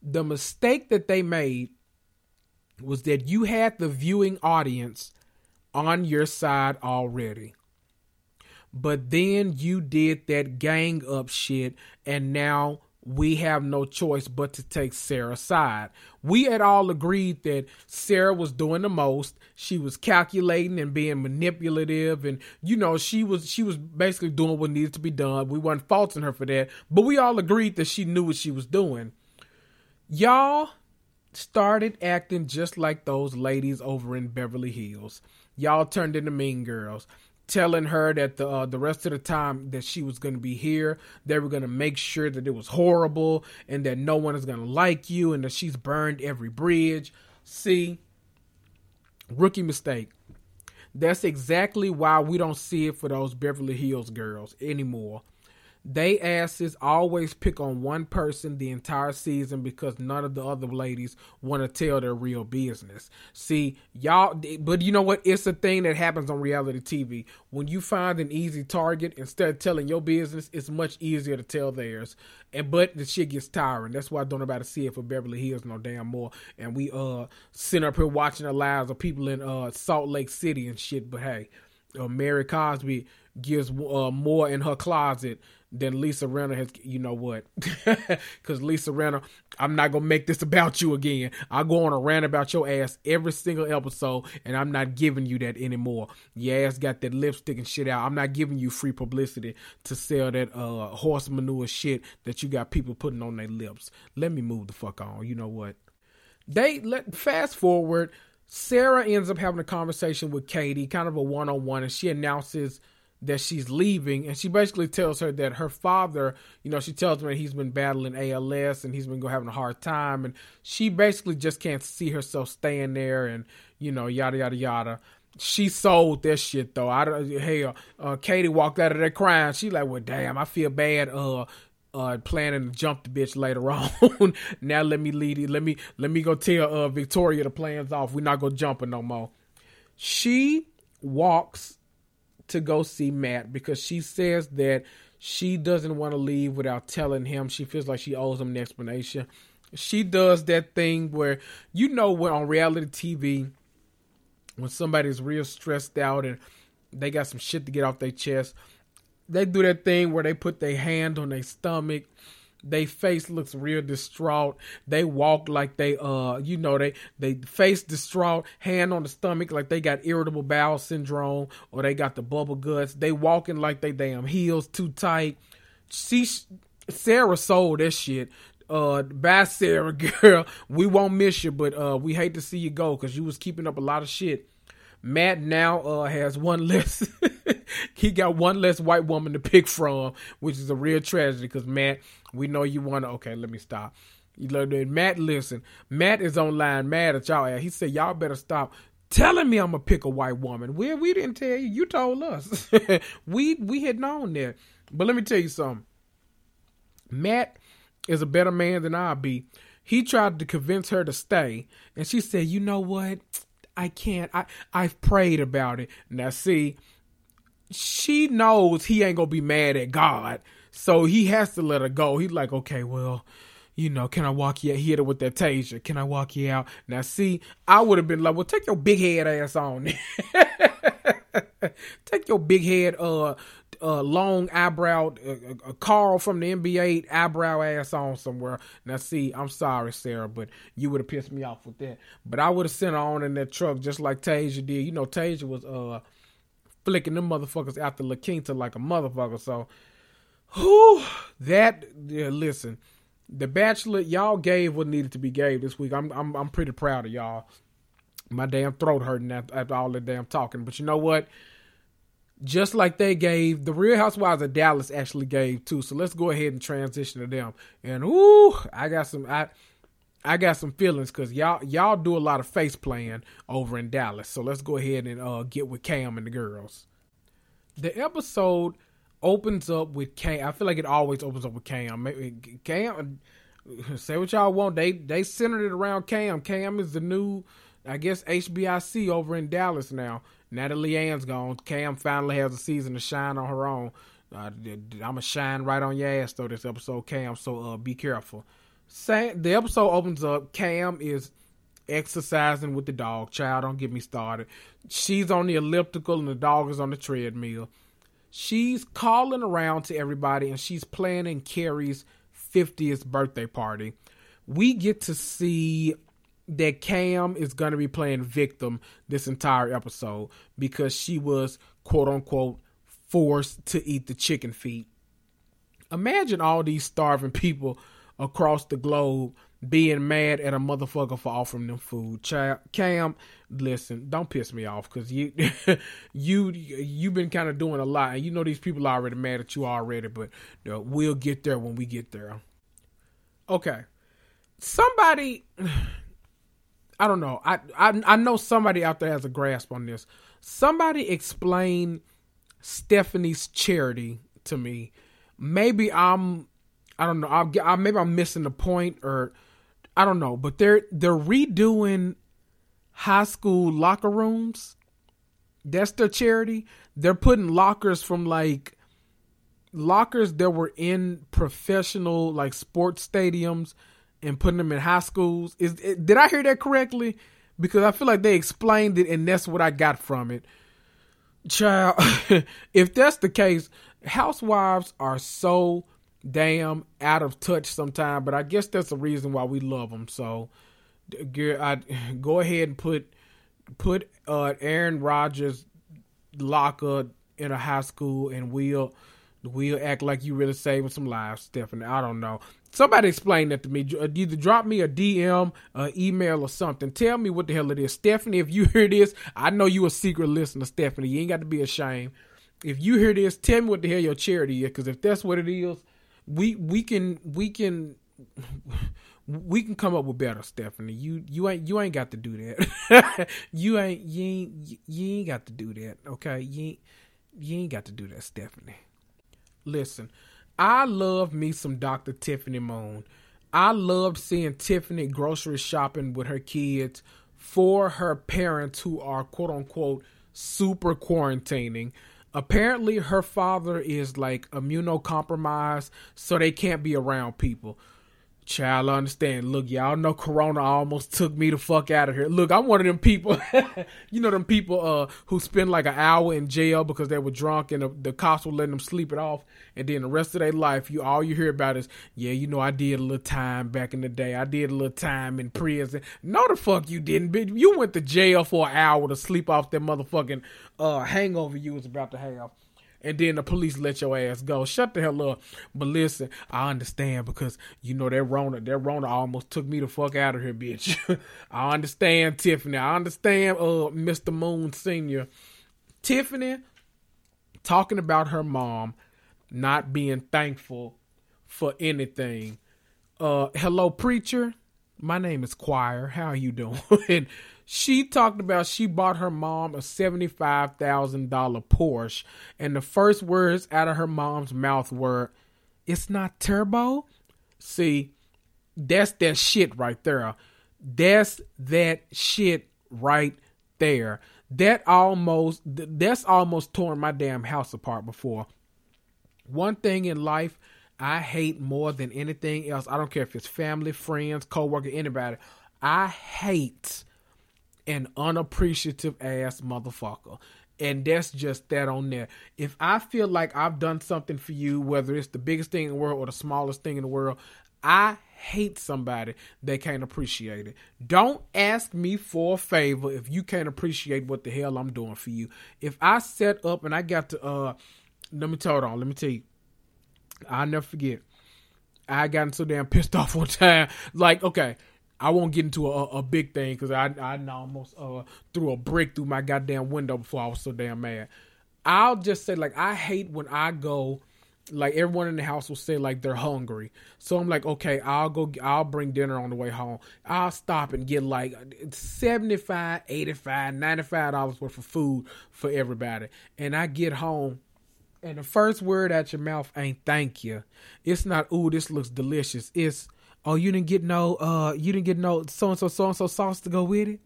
[SPEAKER 2] the mistake that they made was that you had the viewing audience on your side already. But then you did that gang up shit, and now we have no choice but to take Sarah's side. We had all agreed that Sarah was doing the most. She was calculating and being manipulative and you know, she was she was basically doing what needed to be done. We weren't faulting her for that, but we all agreed that she knew what she was doing. Y'all started acting just like those ladies over in Beverly Hills. Y'all turned into mean girls telling her that the uh, the rest of the time that she was going to be here, they were going to make sure that it was horrible and that no one is going to like you and that she's burned every bridge. See, rookie mistake. That's exactly why we don't see it for those Beverly Hills girls anymore. They asses always pick on one person the entire season because none of the other ladies want to tell their real business. See, y'all, but you know what? It's a thing that happens on reality TV. When you find an easy target, instead of telling your business, it's much easier to tell theirs. And but the shit gets tiring. That's why I don't about to see it for Beverly Hills no damn more. And we uh sitting up here watching the lives of people in uh Salt Lake City and shit. But hey, uh, Mary Cosby gives uh, more in her closet than Lisa Rinna has. You know what? Because Lisa Rinna, I'm not gonna make this about you again. I go on a rant about your ass every single episode, and I'm not giving you that anymore. Your ass got that lipstick and shit out. I'm not giving you free publicity to sell that uh horse manure shit that you got people putting on their lips. Let me move the fuck on. You know what? They let fast forward. Sarah ends up having a conversation with Katie, kind of a one on one, and she announces that she's leaving, and she basically tells her that her father, you know, she tells him that he's been battling ALS and he's been having a hard time, and she basically just can't see herself staying there, and you know, yada yada yada. She sold this shit though. I hey, uh, uh, Katie walked out of there crying. She like, well, damn, I feel bad. Uh, uh, planning to jump the bitch later on. now let me lead it. Let me let me go tell uh Victoria the plans off. We're not gonna jump her no more. She walks to go see Matt because she says that she doesn't want to leave without telling him. She feels like she owes him an explanation. She does that thing where you know when on reality TV when somebody's real stressed out and they got some shit to get off their chest, they do that thing where they put their hand on their stomach they face looks real distraught. They walk like they uh you know they they face distraught, hand on the stomach like they got irritable bowel syndrome or they got the bubble guts. They walking like they damn heels too tight. See Sarah sold that shit. Uh bye Sarah girl. We won't miss you, but uh we hate to see you go cuz you was keeping up a lot of shit. Matt now uh, has one less. he got one less white woman to pick from, which is a real tragedy. Because Matt, we know you want to. Okay, let me stop. You know, Matt, listen. Matt is online mad at y'all. He said y'all better stop telling me I'm gonna pick a white woman. Well, we didn't tell you. You told us. we we had known that. But let me tell you something. Matt is a better man than I'll be. He tried to convince her to stay, and she said, "You know what? I can't. I I've prayed about it. Now see, she knows he ain't gonna be mad at God, so he has to let her go. He's like, okay, well, you know, can I walk you out? Hit her with that taser. Can I walk you out? Now see, I would have been like, well, take your big head ass on. take your big head, uh, uh, long eyebrow, uh, uh, Carl from the NBA eyebrow ass on somewhere. Now, see, I'm sorry, Sarah, but you would have pissed me off with that. But I would have sent her on in that truck just like Tasia did. You know, Tasia was uh flicking them motherfuckers after Quinta like a motherfucker. So, whew, that yeah, listen, the Bachelor, y'all gave what needed to be gave this week. I'm I'm I'm pretty proud of y'all. My damn throat hurting after all the damn talking, but you know what? just like they gave the Real Housewives of Dallas actually gave too. So let's go ahead and transition to them. And ooh, I got some I I got some feelings because y'all y'all do a lot of face playing over in Dallas. So let's go ahead and uh, get with Cam and the girls. The episode opens up with Cam. I feel like it always opens up with Cam. Cam, say what y'all want. They they centered it around Cam. Cam is the new, I guess HBIC over in Dallas now. Now that LeeAnne's gone, Cam finally has a season to shine on her own. Uh, I'm gonna shine right on your ass though this episode, Cam. So uh, be careful. The episode opens up. Cam is exercising with the dog. Child, don't get me started. She's on the elliptical and the dog is on the treadmill. She's calling around to everybody and she's planning Kary's 50th birthday party. We get to see that Cam is going to be playing victim this entire episode because she was quote unquote forced to eat the chicken feet. Imagine all these starving people across the globe being mad at a motherfucker for offering them food. Child, Cam, listen, don't piss me off because you, you, you've been kind of doing a lot, and you know these people are already mad at you already. But you know, we'll get there when we get there. Okay, somebody. I don't know. I, I I know somebody out there has a grasp on this. Somebody explain Stephanie's charity to me. Maybe I'm I don't know. I'll, I, maybe I'm missing the point or I don't know. But they're they're redoing high school locker rooms. That's their charity. They're putting lockers from like lockers that were in professional like sports stadiums and putting them in high schools. Is did I hear that correctly? Because I feel like they explained it, and that's what I got from it. Child, if that's the case, housewives are so damn out of touch sometimes. But I guess that's the reason why we love them. So, I go ahead and put put uh, Aaron Rodgers locker in a high school, and we'll we'll act like you really saving some lives, Stephanie. I don't know. Somebody explain that to me. Uh, either drop me a DM, an email, or something. Tell me what the hell it is. Stephanie, if you hear this, I know you a secret listener, Stephanie. You ain't got to be ashamed. if you hear this, tell me what the hell your charity is, because if that's what it is, we we can we can we can come up with better, Stephanie. You you ain't you ain't got to do that. you ain't you ain't you ain't got to do that. Okay, you ain't, you ain't got to do that, Stephanie. Listen, I love me some Dr. Tiffany Moon. I loved seeing Tiffany grocery shopping with her kids for her parents who are quote unquote super quarantining. Apparently, her father is like immunocompromised, so they can't be around people. Child, I understand. Look, y'all know Corona almost took me the fuck out of here. Look, I'm one of them people. you know them people uh who spend like an hour in jail because they were drunk and the, the cops were letting them sleep it off, and then the rest of their life, you all you hear about is, yeah, you know, I did a little time back in the day. I did a little time in prison. No, the fuck you didn't. Bitch. You went to jail for an hour to sleep off that motherfucking uh hangover you was about to have and then the police let your ass go. Shut the hell up. But listen, I understand because you know that Rona, that Rona almost took me the fuck out of here, bitch. I understand, Tiffany. I understand, uh, Mr. Moon Senior. Tiffany talking about her mom not being thankful for anything. Uh, hello, preacher. My name is Choir. How are you doing? She talked about she bought her mom a $75,000 Porsche, and the first words out of her mom's mouth were, It's not turbo? See, that's that shit right there. That's that shit right there. That almost, that's almost torn my damn house apart before. One thing in life I hate more than anything else, I don't care if it's family, friends, coworker, anybody, I hate an unappreciative ass motherfucker. And that's just that on there. If I feel like I've done something for you, whether it's the biggest thing in the world or the smallest thing in the world, I hate somebody that can't appreciate it. Don't ask me for a favor if you can't appreciate what the hell I'm doing for you. If I set up and I got to uh let me tell on, let me tell you. I'll never forget. I got so damn pissed off one time. Like, okay, I won't get into a, a big thing because I I almost uh, threw a brick through my goddamn window before I was so damn mad. I'll just say like I hate when I go like everyone in the house will say like they're hungry. So I'm like, okay, I'll go I'll bring dinner on the way home. I'll stop and get like 75, 85, 95 dollars worth of food for everybody. And I get home and the first word out your mouth ain't thank you. It's not ooh this looks delicious. It's Oh, you didn't get no uh you didn't get no so and so so and so sauce to go with it?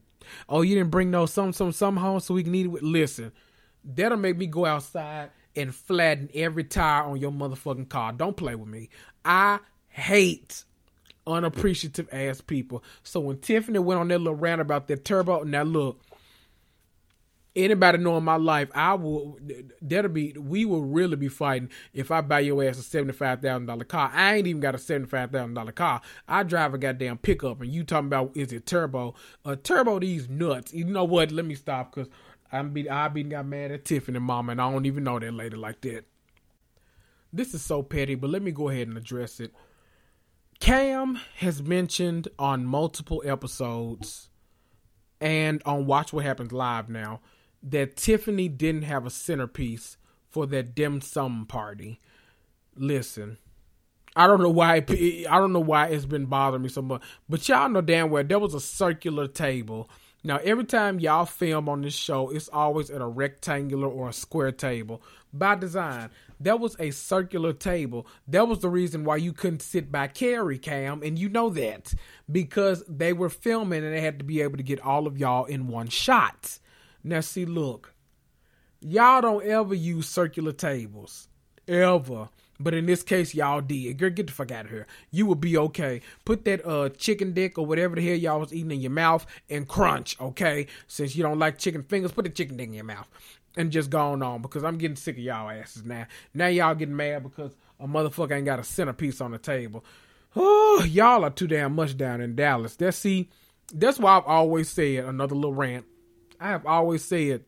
[SPEAKER 2] Oh, you didn't bring no some some some home so we can eat it with listen. That'll make me go outside and flatten every tire on your motherfucking car. Don't play with me. I hate unappreciative ass people. So when Tiffany went on that little rant about that turbo, now look, anybody knowing my life, I will. That'll be. We will really be fighting if I buy your ass a seventy five thousand dollar car. I ain't even got a seventy five thousand dollar car. I drive a goddamn pickup, and you talking about is it turbo? A uh, turbo these nuts. You know what? Let me stop because I'm be. I been got mad at Tiffany mama, and I don't even know that lady like that. This is so petty, but let me go ahead and address it. Cam has mentioned on multiple episodes and on Watch What Happens Live now that Tiffany didn't have a centerpiece for that dim sum party. Listen, I don't know why I don't know why it's been bothering me so much, but y'all know damn well there was a circular table. Now every time y'all film on this show, it's always at a rectangular or a square table by design. There was a circular table. That was the reason why you couldn't sit by Kary Cam, and you know that because they were filming and they had to be able to get all of y'all in one shot. Now, see, look, y'all don't ever use circular tables, ever. But in this case, y'all did. Girl, get the fuck out of here. You will be okay. Put that uh chicken dick or whatever the hell y'all was eating in your mouth and crunch, okay? Since you don't like chicken fingers, put the chicken dick in your mouth and just going on because I'm getting sick of y'all asses now. Now y'all getting mad because a motherfucker ain't got a centerpiece on the table. Oh, y'all are too damn much down in Dallas. That's see, that's why I've always said another little rant. I have always said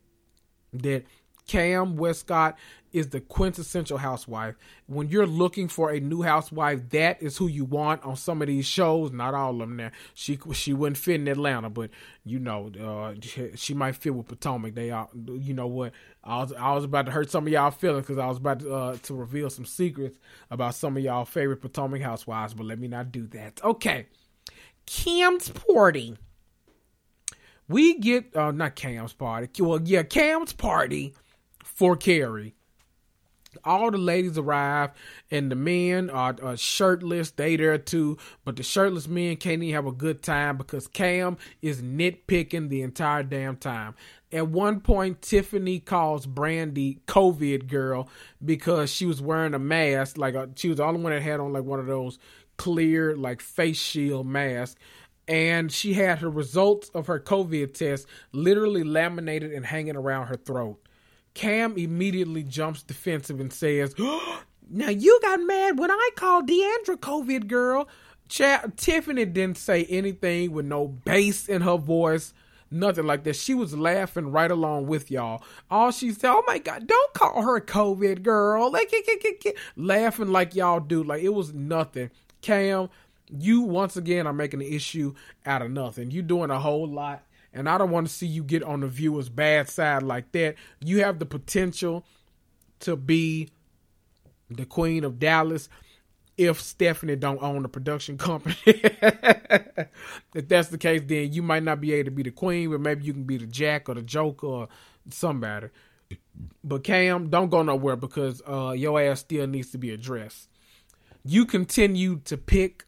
[SPEAKER 2] that Cam Westcott is the quintessential housewife. When you're looking for a new housewife, that is who you want on some of these shows. Not all of them. Now she she wouldn't fit in Atlanta, but you know uh, she, might fit with Potomac. They are. You know what? I was I was about to hurt some of y'all feelings because I was about to, uh, to reveal some secrets about some of y'all favorite Potomac housewives, but let me not do that. Okay, Cam's party. We get uh, not Cam's party. Well, yeah, Cam's party for Kary all the ladies arrive and the men are, are, shirtless. They there too, but the shirtless men can't even have a good time because Cam is nitpicking the entire damn time. At one point, Tiffany calls Brandi COVID girl because she was wearing a mask. Like a, uh, she was the only one that had on like one of those clear like face shield masks and she had her results of her COVID test literally laminated and hanging around her throat. Cam immediately jumps defensive and says, Now you got mad when I called D'Andra COVID girl. Tiffany didn't say anything with no bass in her voice, nothing like that. She was laughing right along with y'all. All she said, "Oh my god, don't call her COVID girl," like laughing like y'all do. Like it was nothing. Cam, you once again are making an issue out of nothing. You're doing a whole lot and I don't want to see you get on the viewer's bad side like that. You have the potential to be the queen of Dallas if Stephanie don't own the production company. if that's the case, then you might not be able to be the queen, but maybe you can be the Jack or the Joker or somebody. But Cam, don't go nowhere because uh, your ass still needs to be addressed. You continue to pick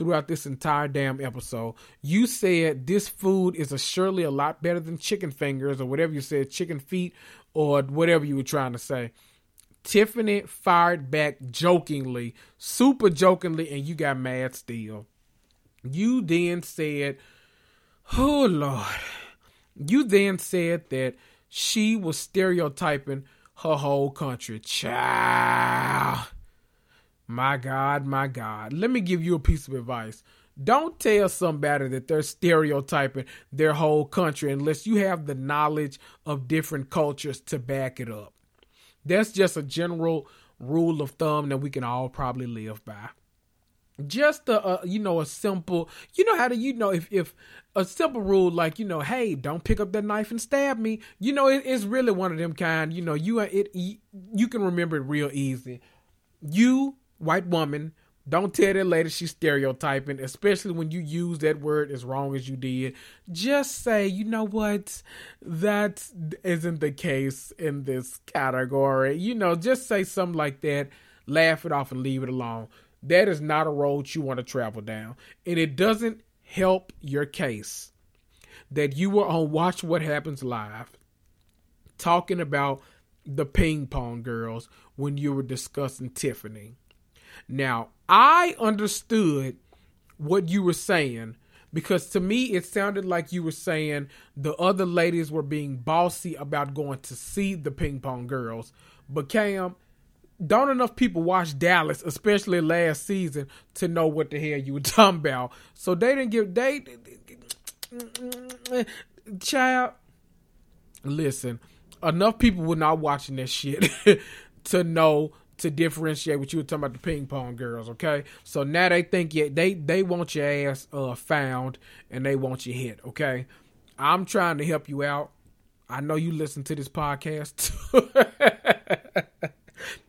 [SPEAKER 2] throughout this entire damn episode. You said this food is a surely a lot better than chicken fingers or whatever you said, chicken feet or whatever you were trying to say. Tiffany fired back jokingly, super jokingly, and you got mad still. You then said, Oh Lord. You then said that she was stereotyping her whole country. Child. My God, my God. Let me give you a piece of advice. Don't tell somebody that they're stereotyping their whole country unless you have the knowledge of different cultures to back it up. That's just a general rule of thumb that we can all probably live by. Just a, a you know a simple you know how do you know if if a simple rule like you know hey don't pick up that knife and stab me you know it, it's really one of them kind you know you it you can remember it real easy you white woman. Don't tell that lady she's stereotyping, especially when you use that word as wrong as you did. Just say, you know what, that isn't the case in this category. You know, just say something like that, laugh it off, and leave it alone. That is not a road you want to travel down. And it doesn't help your case that you were on Watch What Happens Live talking about the ping pong girls when you were discussing Tiffany. Now, I understood what you were saying because to me it sounded like you were saying the other ladies were being bossy about going to see the ping pong girls. But Cam, don't enough people watch Dallas, especially last season, to know what the hell you were talking about. So they didn't give they child. Listen, enough people were not watching that shit to know to differentiate what you were talking about the ping pong girls, okay? So now they think yeah, they they want your ass uh, found and they want you hit, okay? I'm trying to help you out. I know you listen to this podcast.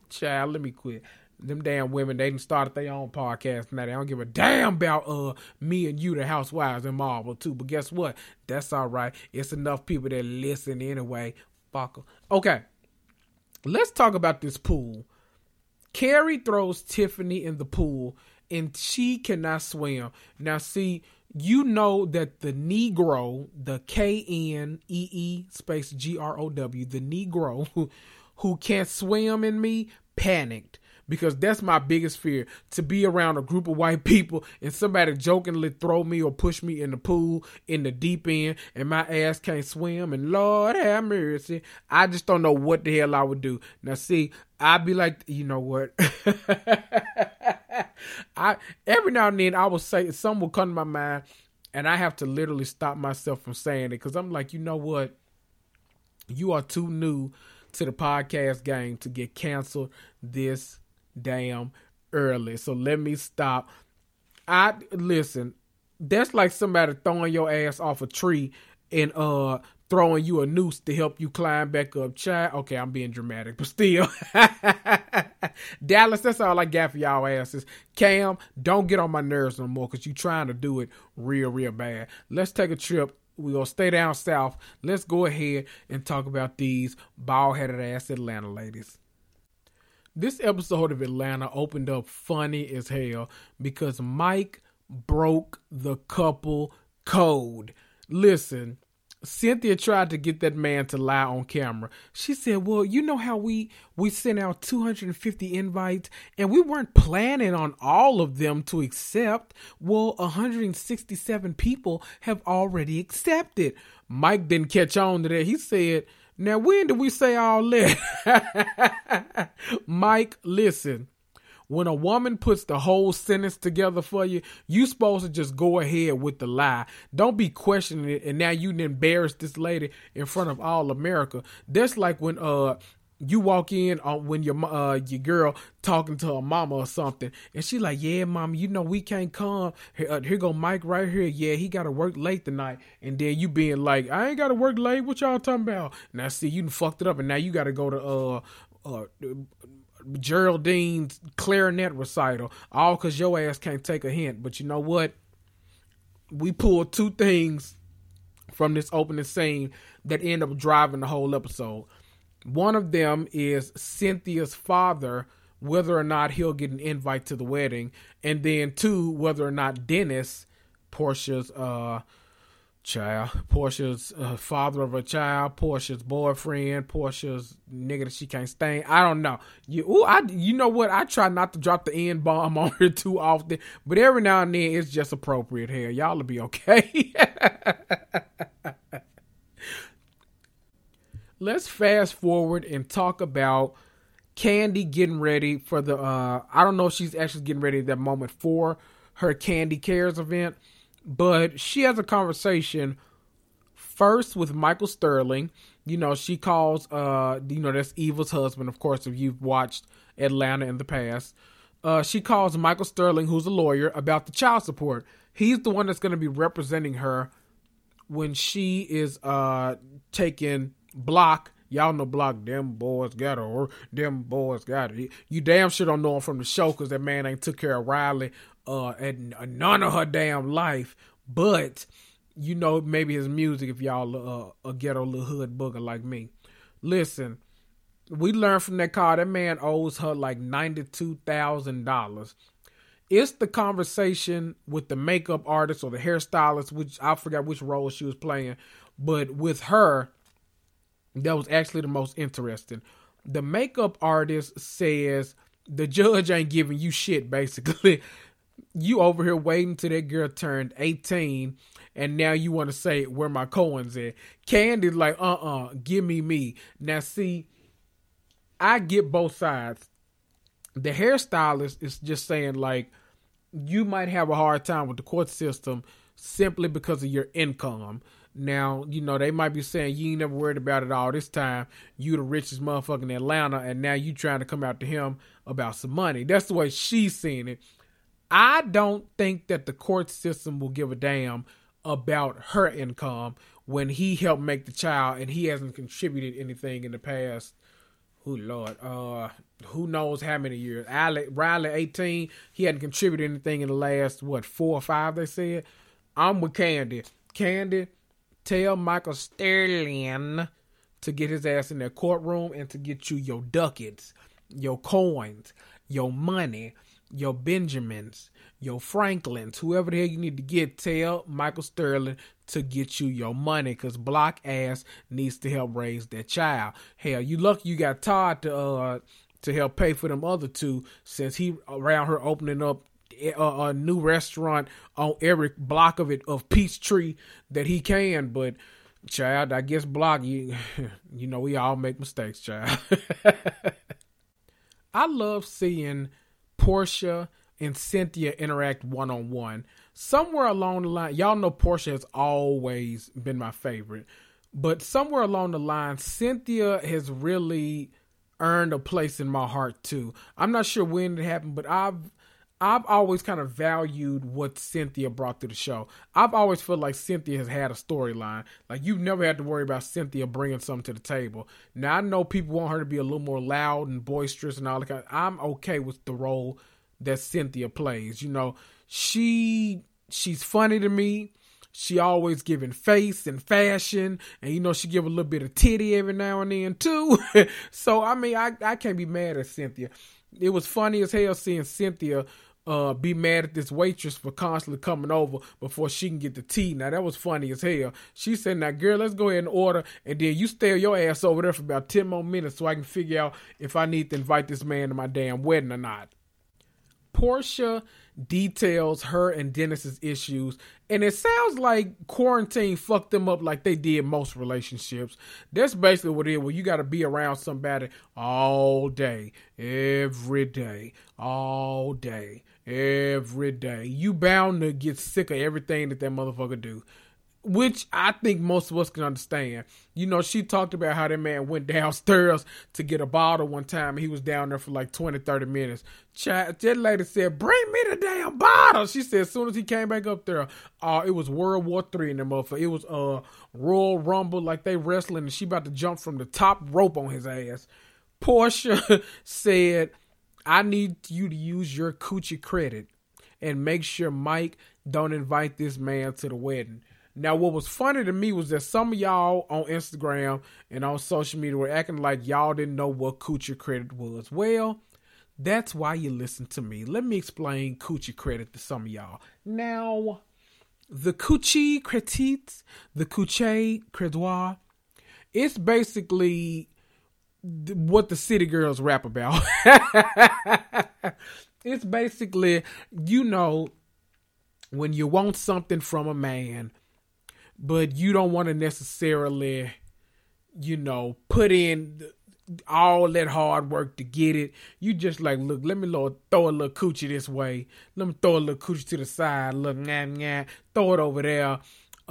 [SPEAKER 2] Child, let me quit. Them damn women, they didn't start their own podcast now. They don't give a damn about uh me and you, the housewives and Marvel too. But guess what? That's all right. It's enough people that listen anyway. Fucker. Okay. Let's talk about this pool. Kary throws Tiffany in the pool and she cannot swim. Now, see, you know that the Negro, the K N E E space G R O W, the Negro who, who can't swim in me panicked because that's my biggest fear to be around a group of white people and somebody jokingly throw me or push me in the pool in the deep end and my ass can't swim and Lord have mercy. I just don't know what the hell I would do. Now see, I'd be like, you know what? I every now and then I will say some will come to my mind and I have to literally stop myself from saying it because I'm like, you know what? You are too new to the podcast game to get canceled this damn early. So let me stop. I listen. That's like somebody throwing your ass off a tree and uh throwing you a noose to help you climb back up. Child, okay, I'm being dramatic, but still. Dallas, that's all I got for y'all asses. Cam, don't get on my nerves no more because you trying to do it real, real bad. Let's take a trip. We're going to stay down south. Let's go ahead and talk about these bald headed ass Atlanta ladies. This episode of Atlanta opened up funny as hell because Mike broke the couple code. Listen, Cynthia tried to get that man to lie on camera. She said, "Well, you know how we we sent out 250 invites and we weren't planning on all of them to accept. Well, 167 people have already accepted." Mike didn't catch on to that. He said, "Now when did we say all that?" Mike, listen when a woman puts the whole sentence together for you, you supposed to just go ahead with the lie. Don't be questioning it and now you embarrass this lady in front of all America. That's like when uh you walk in on uh, when your uh your girl talking to her mama or something, and she like, "Yeah, mom, you know we can't come. Here, uh, here go Mike right here. Yeah, he got to work late tonight." And then you being like, "I ain't got to work late. What y'all talking about?" Now see, you fucked it up, and now you got to go to uh uh Geraldine's clarinet recital, all because your ass can't take a hint. But you know what? We pulled two things from this opening scene that end up driving the whole episode. One of them is Cynthia's father, whether or not he'll get an invite to the wedding, and then two, whether or not Dennis, Porsha's uh child, Porsha's uh, father of a child, Porsha's boyfriend, Porsha's nigga that she can't stand. I don't know. You, ooh, I, you know what? I try not to drop the n bomb on her too often, but every now and then it's just appropriate. Here, y'all will be okay. Let's fast forward and talk about Kandi getting ready for the. uh I don't know if she's actually getting ready at that moment for her Kandi Cares event but she has a conversation first with Michael Sterling. You know, she calls uh you know, that's Eva's husband, of course, if you've watched Atlanta in the past. Uh she calls Michael Sterling, who's a lawyer, about the child support. He's the one that's gonna be representing her when she is uh taking block Y'all know Block, them boys got her, or them boys got her. You damn sure don't know him from the show because that man ain't took care of Riley uh, at none of her damn life. But you know, maybe his music if y'all uh, a ghetto little hood booger like me. Listen, we learned from that car that man owes her like ninety two thousand dollars. It's the conversation with the makeup artist or the hairstylist, which I forgot which role she was playing, but with her that was actually the most interesting. The makeup artist says the judge ain't giving you shit, basically. you over here waiting till that girl turned 18 and now you want to say where my Cohen's at. Kandi's like, uh uh-uh, uh, give me me. Now, see, I get both sides. The hairstylist is just saying, like, you might have a hard time with the court system simply because of your income. Now, you know, they might be saying you ain't never worried about it all this time. You the richest motherfucker in Atlanta, and now you trying to come out to him about some money. That's the way she's seeing it. I don't think that the court system will give a damn about her income when he helped make the child and he hasn't contributed anything in the past. Oh Lord, uh, who knows how many years? Riley, Riley, eighteen. He hadn't contributed anything in the last what four or five. They said. I'm with Candy Kandi, tell Michael Sterling to get his ass in that courtroom and to get you your ducats, your coins, your money, your Benjamins, your Franklins, whoever the hell you need to get. Tell Michael Sterling to get you your money because Block ass needs to help raise that child. Hell, you lucky you got Todd to uh to help pay for them other two since he around her opening up a, a, new restaurant on every block of it of Peachtree that he can. But child, I guess block you. You know we all make mistakes, child. I love seeing Porsha and Cynthia interact one on one. Somewhere along the line, y'all know Porsha has always been my favorite. But somewhere along the line, Cynthia has really earned a place in my heart too. I'm not sure when it happened, but I've I've always kind of valued what Cynthia brought to the show. I've always felt like Cynthia has had a storyline. Like you've never had to worry about Cynthia bringing something to the table. Now I know people want her to be a little more loud and boisterous and all that. Kind of, I'm okay with the role that Cynthia plays. You know, she she's funny to me. She always giving face and fashion, and you know she give a little bit of titty every now and then too. so I mean, I I can't be mad at Cynthia. It was funny as hell seeing Cynthia uh, be mad at this waitress for constantly coming over before she can get the tea. Now that was funny as hell. She said, "Now, girl, let's go ahead and order, and then you stay your ass over there for about ten more minutes so I can figure out if I need to invite this man to my damn wedding or not." Porsha details her and Dennis's issues, and it sounds like quarantine fucked them up like they did most relationships. That's basically what it is. Where you got to be around somebody all day, every day, all day, every day. You bound to get sick of everything that that motherfucker do which I think most of us can understand. You know, she talked about how that man went downstairs to get a bottle one time. he was down there for like 20, 30 minutes. Ch- that lady said, Bring me the damn bottle. She said, as soon as he came back up there, uh, it was World War Three in the motherfucker. It was uh, Royal Rumble, like they wrestling, and she about to jump from the top rope on his ass. Porsha said, I need you to use your coochie credit and make sure Mike don't invite this man to the wedding. Now, what was funny to me was that some of y'all on Instagram and on social media were acting like y'all didn't know what coochie credit was. Well, that's why you listen to me. Let me explain coochie credit to some of y'all. Now, the coochie credit, the coochie credoir, it's basically what the city girls rap about. it's basically, you know, when you want something from a man but you don't want to necessarily, you know, put in all that hard work to get it. You just like, look, let me Lord, throw a little coochie this way. Let me throw a little coochie to the side. Look, nah, nah, throw it over there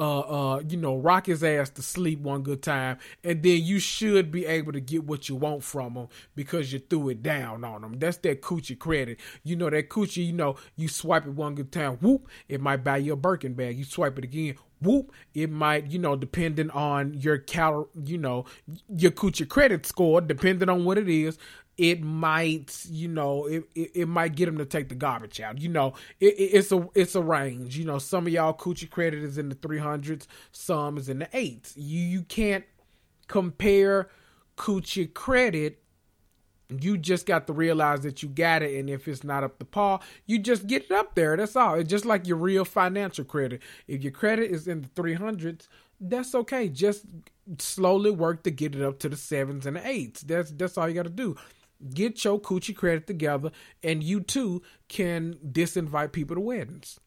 [SPEAKER 2] uh, uh, you know, rock his ass to sleep one good time, and then you should be able to get what you want from him because you threw it down on him. That's that coochie credit. You know that coochie. You know, you swipe it one good time, whoop, it might buy you a Birkin bag. You swipe it again, whoop, it might, you know, depending on your cal, you know, your coochie credit score, depending on what it is, it might, you know, it, it, it, might get them to take the garbage out. You know, it, it's a it's a range. You know, some of y'all coochie credit is in the three hundreds, some is in the eights. You you can't compare coochie credit. You just got to realize that you got it, and if it's not up to par, you just get it up there. That's all. It's just like your real financial credit. If your credit is in the three hundreds, that's okay. Just slowly work to get it up to the sevens and the eights. That's that's all you got to do get your coochie credit together, and you too can disinvite people to weddings.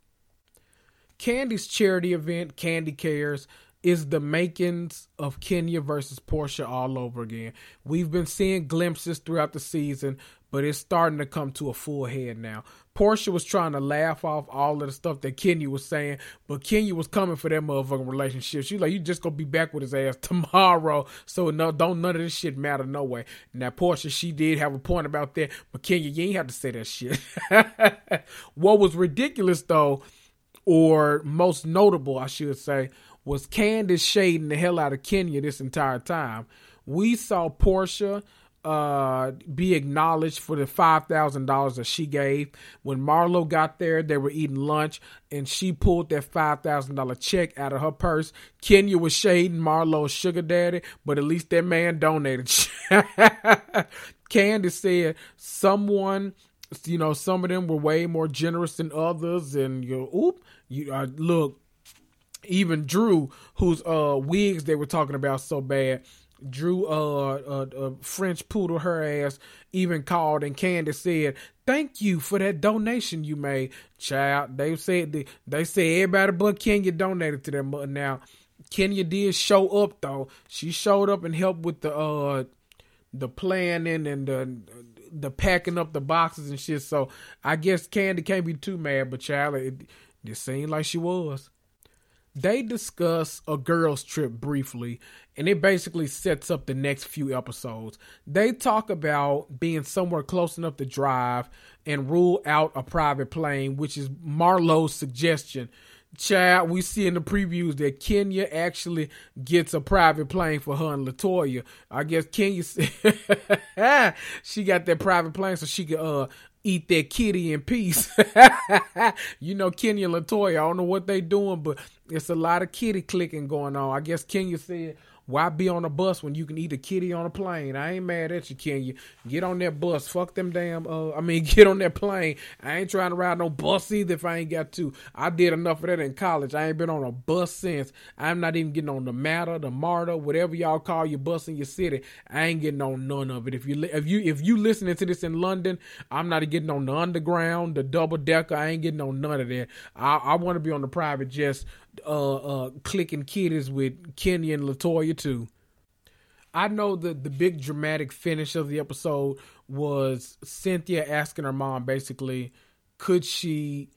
[SPEAKER 2] Kandi's charity event, Kandi Cares, is the makings of Kenya versus Porsha all over again. We've been seeing glimpses throughout the season, but it's starting to come to a full head now. Porsha was trying to laugh off all of the stuff that Kenya was saying, but Kenya was coming for that motherfucking relationship. She's like, you just gonna be back with his ass tomorrow, so no, don't none of this shit matter no way. Now Porsha, she did have a point about that, but Kenya, you ain't have to say that shit. what was ridiculous though, or most notable, I should say, was Candice shading the hell out of Kenya this entire time. We saw Porsha uh, be acknowledged for the five thousand dollars that she gave. When Marlo got there, they were eating lunch, and she pulled that five thousand dollar check out of her purse. Kenya was shading Marlo's sugar daddy, but at least that man donated. Candice said someone, you know, some of them were way more generous than others, and you, know, oop, you uh, look. Even Drew, whose uh wigs they were talking about so bad, Drew uh, French poodle her ass even called and Candice said, "Thank you for that donation you made, child." They said they, they said everybody but Kenya donated to them. Now Kenya did show up though. She showed up and helped with the uh the planning and the the packing up the boxes and shit. So I guess Kandi can't be too mad, but child, it, it seemed like she was. They discuss a girls' trip briefly, and it basically sets up the next few episodes. They talk about being somewhere close enough to drive and rule out a private plane, which is Marlo's suggestion. Chad, we see in the previews that Kenya actually gets a private plane for her and Latoya. I guess Kenya, she got that private plane so she could uh eat that kitty in peace. you know, Kenya Latoya, I don't know what they doing, but it's a lot of kitty clicking going on. I guess Kenya said, why be on a bus when you can eat a kitty on a plane? I ain't mad at you, Kenya. Get on that bus. Fuck them damn. Uh, I mean, get on that plane. I ain't trying to ride no bus either if I ain't got to. I did enough of that in college. I ain't been on a bus since. I'm not even getting on the MARTA, the MARTA, whatever y'all call your bus in your city. I ain't getting on none of it. If you if you if you listening to this in London, I'm not getting on the underground, the double decker. I ain't getting on none of that. I, I want to be on the private jets uh, uh, clicking kitties with Kenya and Latoya too. I know that the big dramatic finish of the episode was Cynthia asking her mom basically, could she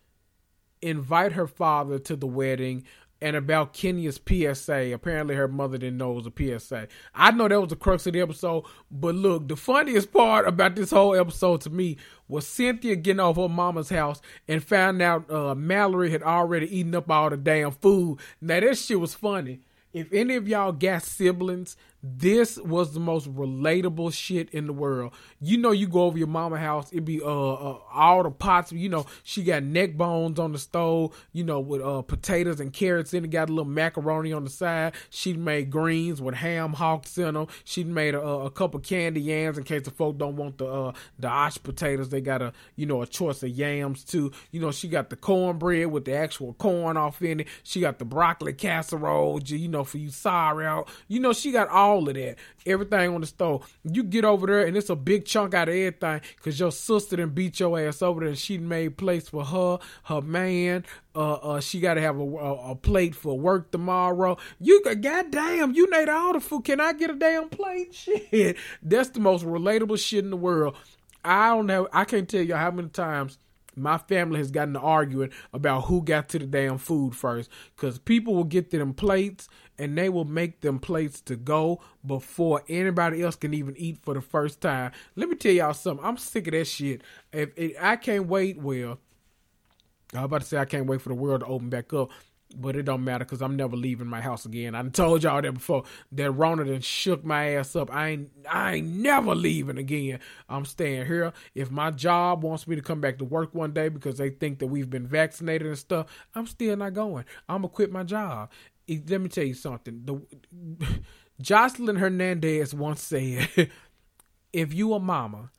[SPEAKER 2] invite her father to the wedding and about Kenya's PSA. Apparently, her mother didn't know it was a PSA. I know that was the crux of the episode, but look, the funniest part about this whole episode to me was Cynthia getting off her mama's house and found out uh, Malorie had already eaten up all the damn food. Now, that shit was funny. If any of y'all got siblings this was the most relatable shit in the world. You know, you go over your mama house, it be uh, uh, all the pots. You know, she got neck bones on the stove. You know, with uh potatoes and carrots in it. Got a little macaroni on the side. She made greens with ham hocks in them. She made a, a couple candy yams in case the folk don't want the uh the ash potatoes. They got a you know a choice of yams too. You know, she got the cornbread with the actual corn off in it. She got the broccoli casserole. You know, for you sorry out. You know, she got all all of that. Everything on the stove. You get over there and it's a big chunk out of everything because your sister done beat your ass over there and she made place for her, her man. Uh, uh, she got to have a, a, a, plate for work tomorrow. You got, goddamn, you need all the food. Can I get a damn plate? Shit. That's the most relatable shit in the world. I don't know. I can't tell you how many times my family has gotten to arguing about who got to the damn food first. Because people will get to them plates and they will make them plates to go before anybody else can even eat for the first time. Let me tell y'all something. I'm sick of that shit. If, if I can't wait, well, I was about to say I can't wait for the world to open back up but it don't matter because I'm never leaving my house again. I told y'all that before. That Rona done shook my ass up. I ain't I ain't never leaving again. I'm staying here. If my job wants me to come back to work one day because they think that we've been vaccinated and stuff, I'm still not going. I'm gonna quit my job. Let me tell you something. The Joseline Hernandez once said, "If you a mama,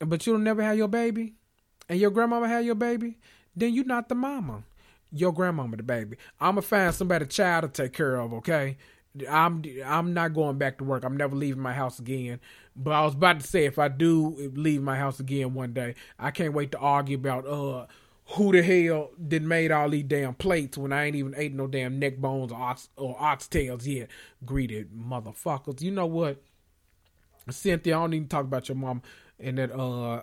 [SPEAKER 2] but you'll never have your baby, and your grandmama have your baby, then you're not the mama." your grandmama the baby. I'ma find somebody child to take care of, okay? I'm I'm not going back to work. I'm never leaving my house again. But I was about to say if I do leave my house again one day, I can't wait to argue about uh who the hell did made all these damn plates when I ain't even ate no damn neck bones or ox or oxtails yet. Greeted motherfuckers. You know what? Cynthia, I don't even talk about your mom and that uh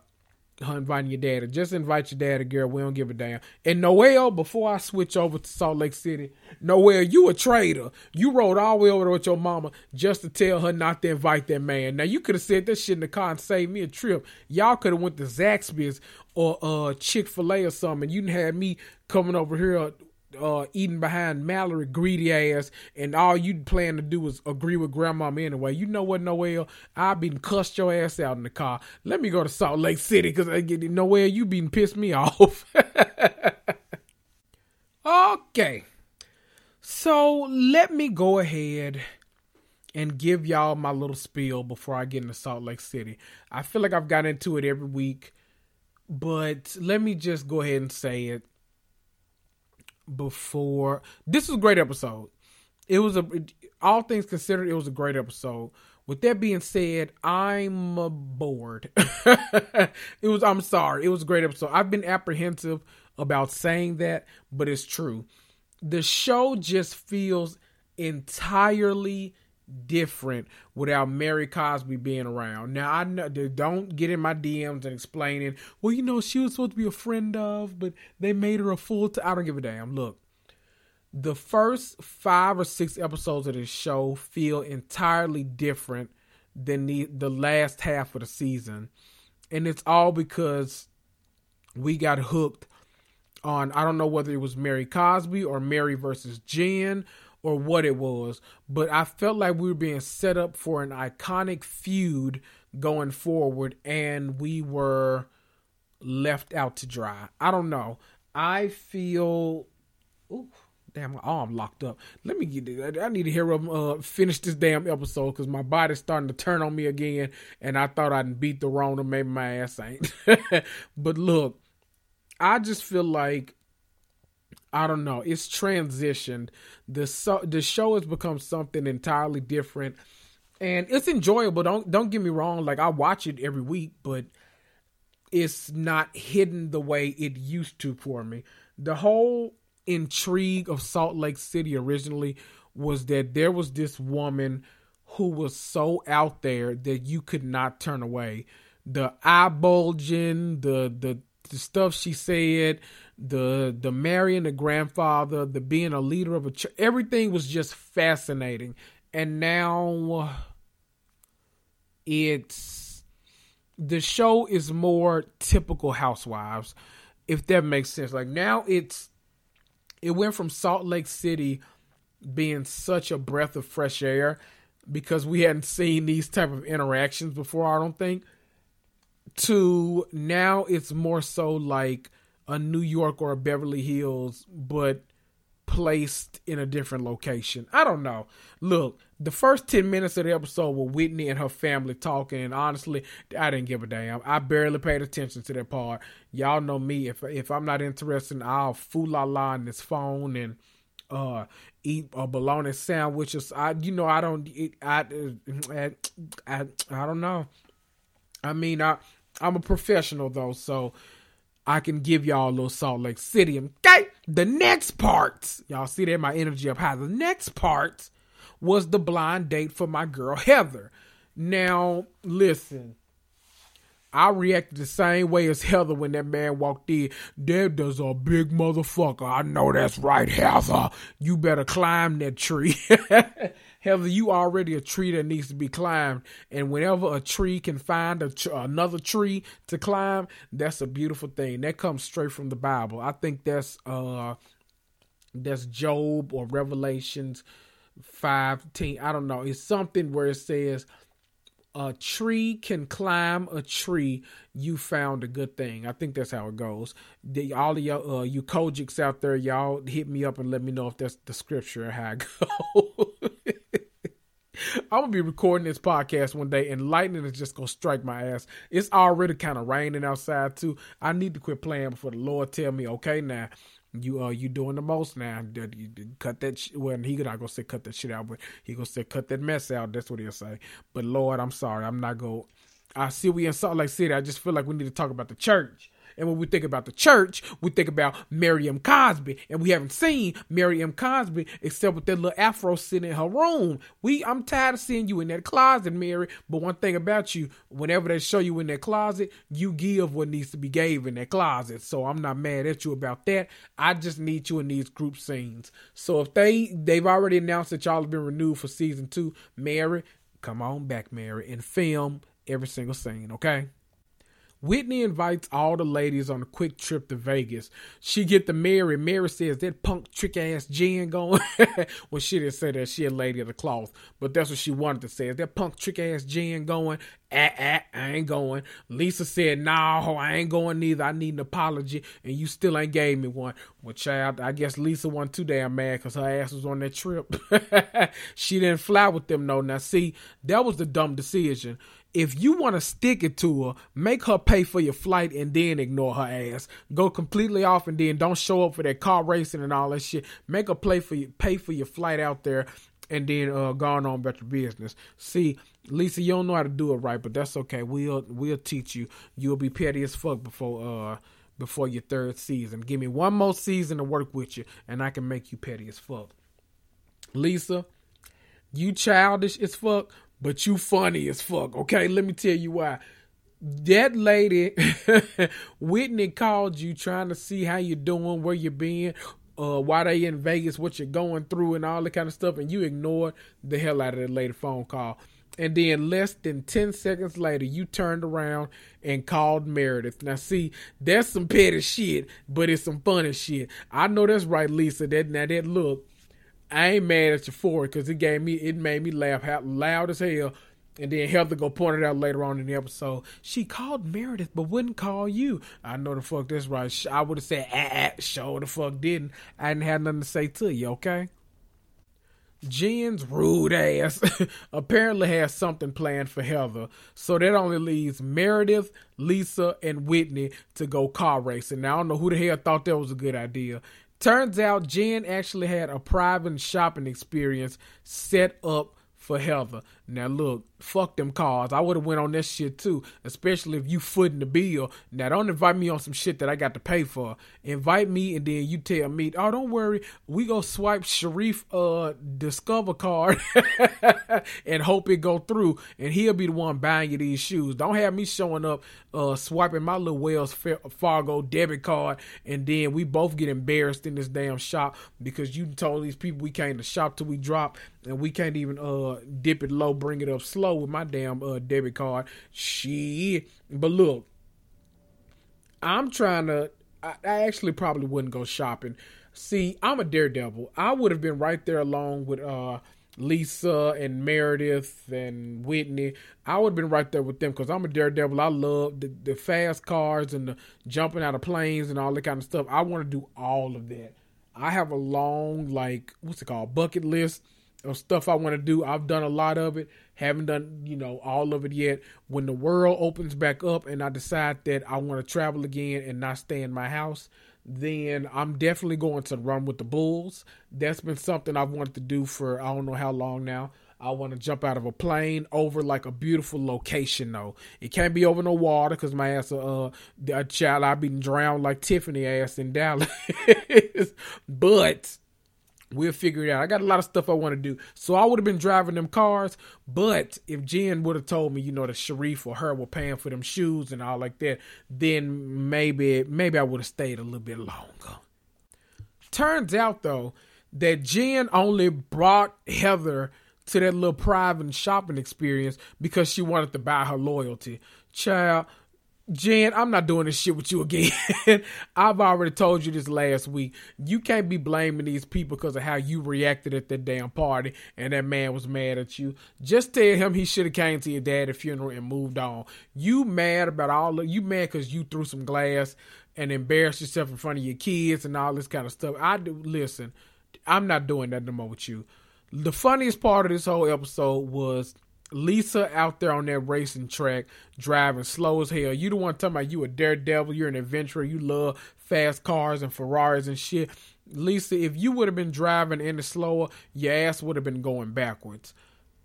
[SPEAKER 2] inviting your dad. or Just invite your dad, girl. We don't give a damn. And Noelle, before I switch over to Salt Lake City, Noelle, you a traitor. You rode all the way over with your mama just to tell her not to invite that man. Now you could have said that shit in the car and saved me a trip. Y'all could have went to Zaxby's or uh, Chick Fil A or something. You had me coming over here uh, eating behind Malorie greedy ass, and all you plan to do is agree with grandma anyway. You know what, Noelle? I've been cussed your ass out in the car. Let me go to Salt Lake City because I get Noelle. You been pissed me off. okay, so let me go ahead and give y'all my little spiel before I get into Salt Lake City. I feel like I've got into it every week, but let me just go ahead and say it before. This was a great episode. It was a all things considered, it was a great episode. With that being said, I'm bored. it was. I'm sorry. It was a great episode. I've been apprehensive about saying that, but it's true. The show just feels entirely different without Mary Cosby being around. Now I know don't get in my DMs and explaining, well, you know, she was supposed to be a friend of, but they made her a full. T- I don't give a damn. Look, the first five or six episodes of this show feel entirely different than the the last half of the season, and it's all because we got hooked on I don't know whether it was Mary Cosby or Mary versus Jen or what it was, but I felt like we were being set up for an iconic feud going forward, and we were left out to dry. I don't know. I feel. Ooh, damn, my arm locked up. Let me get it. I need to hear him uh, finish this damn episode because my body's starting to turn on me again, and I thought I'd beat the Rona. Maybe my ass ain't. but look, I just feel like I don't know. It's transitioned. The so, the show has become something entirely different, and it's enjoyable. Don't don't get me wrong. Like I watch it every week, but it's not hidden the way it used to for me. The whole intrigue of Salt Lake City originally was that there was this woman who was so out there that you could not turn away. The eye bulging, the the the stuff she said, the the marrying the grandfather, the being a leader of a church, everything was just fascinating. And now it's the show is more typical housewives, if that makes sense. Like now it's it went from Salt Lake City being such a breath of fresh air because we hadn't seen these type of interactions before, I don't think to now it's more so like a New York or a Beverly Hills, but placed in a different location. I don't know. Look, the first 10 minutes of the episode were Whitney and her family talking, and honestly, I didn't give a damn. I barely paid attention to that part. Y'all know me. If if I'm not interested, I'll fool la la on this phone and uh eat a bologna sandwiches. I you know I don't I I I, I don't know. I mean I I'm a professional though, so I can give y'all a little Salt Lake City. Okay, the next part, y'all see that my energy up high. The next part was the blind date for my girl Heather. Now, listen, I reacted the same way as Heather when that man walked in. Dad does a big motherfucker. I know that's right, Heather. You better climb that tree. Heather, you already a tree that needs to be climbed. And whenever a tree can find tr- another tree to climb, that's a beautiful thing. That comes straight from the Bible. I think that's uh that's Job or Revelations 15. I don't know. It's something where it says a tree can climb a tree, you found a good thing. I think that's how it goes. The, all of y'all, uh, you Kojiks out there, y'all hit me up and let me know if that's the scripture how it goes. I'm gonna be recording this podcast one day and lightning is just gonna strike my ass. It's already kind of raining outside too. I need to quit playing before the Lord tell me, okay, now you uh you doing the most now. Cut that. Sh- well, he not gonna say cut that shit out, but he gonna say cut that mess out. That's what he'll say. But Lord, I'm sorry. I'm not gonna. I see we in Salt Lake City. I just feel like we need to talk about the church. And when we think about the church, we think about Mary M. Cosby. And we haven't seen Mary M. Cosby except with that little afro sitting in her room. We I'm tired of seeing you in that closet, Mary. But one thing about you, whenever they show you in that closet, you give what needs to be gave in that closet. So I'm not mad at you about that. I just need you in these group scenes. So if they they've already announced that y'all have been renewed for season two, Mary, come on back, Mary, and film every single scene, okay? Whitney invites all the ladies on a quick trip to Vegas. She get the Mary. Mary says that punk trick ass Jen going. well, she didn't say that. She a lady of the cloth, but that's what she wanted to say. Is that punk trick ass Jen going? Ah, ah, I ain't going. Lisa said, "No, I ain't going neither. I need an apology, and you still ain't gave me one." Well, child, I guess Lisa wasn't too damn mad because her ass was on that trip. she didn't fly with them, no. Now, see, that was the dumb decision if you want to stick it to her, make her pay for your flight and then ignore her ass. Go completely off and then don't show up for that car racing and all that shit. Make her play for you, pay for your flight out there and then uh gone on about your business. See, Lisa, you don't know how to do it right, but that's okay. We'll we'll teach you. You'll be petty as fuck before uh before your third season. Give me one more season to work with you, and I can make you petty as fuck. Lisa, you childish as fuck, but you funny as fuck. Okay, let me tell you why. That lady, Whitney called you trying to see how you doing, where you been. uh, why they in Vegas, what you're going through, and all that kind of stuff, and you ignored the hell out of that lady phone call. And then less than 10 seconds later, you turned around and called Meredith. Now, see, that's some petty shit, but it's some funny shit. I know that's right, Lisa. That Now, that look, I ain't mad at it because it gave me, it made me laugh out loud as hell. And then Heather go point it out later on in the episode. She called Meredith, but wouldn't call you. I know the fuck that's right. I would have said, ah, ah, show the fuck didn't. I didn't have nothing to say to you, okay? Jen's rude ass apparently has something planned for Heather, so that only leaves Meredith, Lisa, and Whitney to go car racing. Now I don't know who the hell thought that was a good idea. Turns out Jen actually had a private shopping experience set up for Heather. Now look, fuck them cars. I would have went on this shit too, especially if you footing the bill. Now don't invite me on some shit that I got to pay for. Invite me and then you tell me, oh don't worry, we go swipe Sharrieff uh Discover card and hope it go through, and he'll be the one buying you these shoes. Don't have me showing up uh swiping my little Wells Fargo debit card, and then we both get embarrassed in this damn shop because you told these people we came to shop till we drop, and we can't even uh dip it low bring it up slow with my damn uh, debit card. She, But look, I'm trying to. I, I actually probably wouldn't go shopping. See, I'm a daredevil. I would have been right there along with uh, Lisa and Meredith and Whitney. I would have been right there with them because I'm a daredevil. I love the, the fast cars and the jumping out of planes and all that kind of stuff. I want to do all of that. I have a long, like, what's it called, bucket list stuff I want to do. I've done a lot of it. Haven't done, you know, all of it yet. When the world opens back up and I decide that I want to travel again and not stay in my house, then I'm definitely going to run with the Bulls. That's been something I've wanted to do for I don't know how long now. I want to jump out of a plane over like a beautiful location though. It can't be over no water because my ass, uh, a child, I've been drowned like Tiffany ass in Dallas. but We'll figure it out. I got a lot of stuff I want to do. So I would have been driving them cars, but if Jen would have told me, you know, that Sharrieff or her were paying for them shoes and all like that, then maybe maybe I would have stayed a little bit longer. Turns out though that Jen only brought Heather to that little private shopping experience because she wanted to buy her loyalty. Child, Jen, I'm not doing this shit with you again. I've already told you this last week. You can't be blaming these people because of how you reacted at that damn party and that man was mad at you. Just tell him he should have came to your dad's funeral and moved on. You mad about all of you mad because you threw some glass and embarrassed yourself in front of your kids and all this kind of stuff. I do listen, I'm not doing that no more with you. The funniest part of this whole episode was Lisa out there on that racing track driving slow as hell. You the one talking about you a daredevil, you're an adventurer, you love fast cars and Ferraris and shit. Lisa, if you would have been driving any slower, your ass would have been going backwards.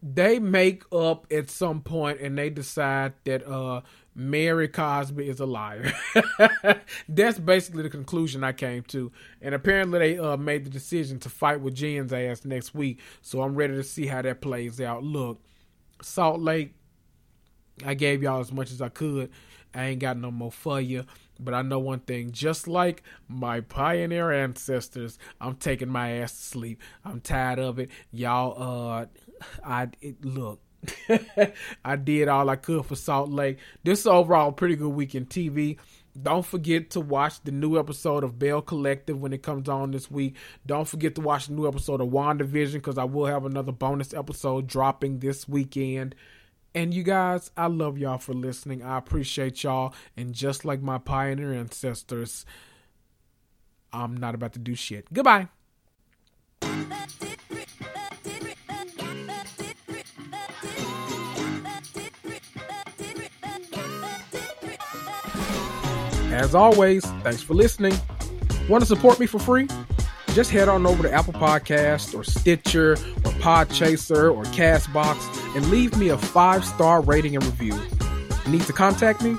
[SPEAKER 2] They make up at some point and they decide that uh Mary Cosby is a liar. That's basically the conclusion I came to. And apparently they uh, made the decision to fight with Jen's ass next week. So I'm ready to see how that plays out. Look, Salt Lake, I gave y'all as much as I could. I ain't got no more for you. But I know one thing, just like my pioneer ancestors, I'm taking my ass to sleep. I'm tired of it. Y'all, uh, I, it, look, I did all I could for Salt Lake. This overall pretty good weekend TV. Don't forget to watch the new episode of Belle Collective when it comes on this week. Don't forget to watch the new episode of WandaVision because I will have another bonus episode dropping this weekend. And you guys, I love y'all for listening. I appreciate y'all. And just like my pioneer ancestors, I'm not about to do shit. Goodbye. As always, thanks for listening. Want to support me for free? Just head on over to Apple Podcast or Stitcher or Podchaser or Castbox and leave me a five star rating and review. Need to contact me?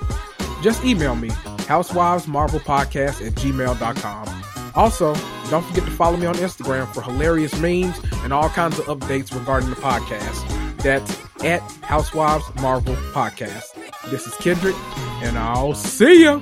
[SPEAKER 2] Just email me, housewivesmarvelpodcast at gmail.com. Also, don't forget to follow me on Instagram for hilarious memes and all kinds of updates regarding the podcast. That's at Housewives Marvel Podcast. This is Kendrick, and I'll see ya.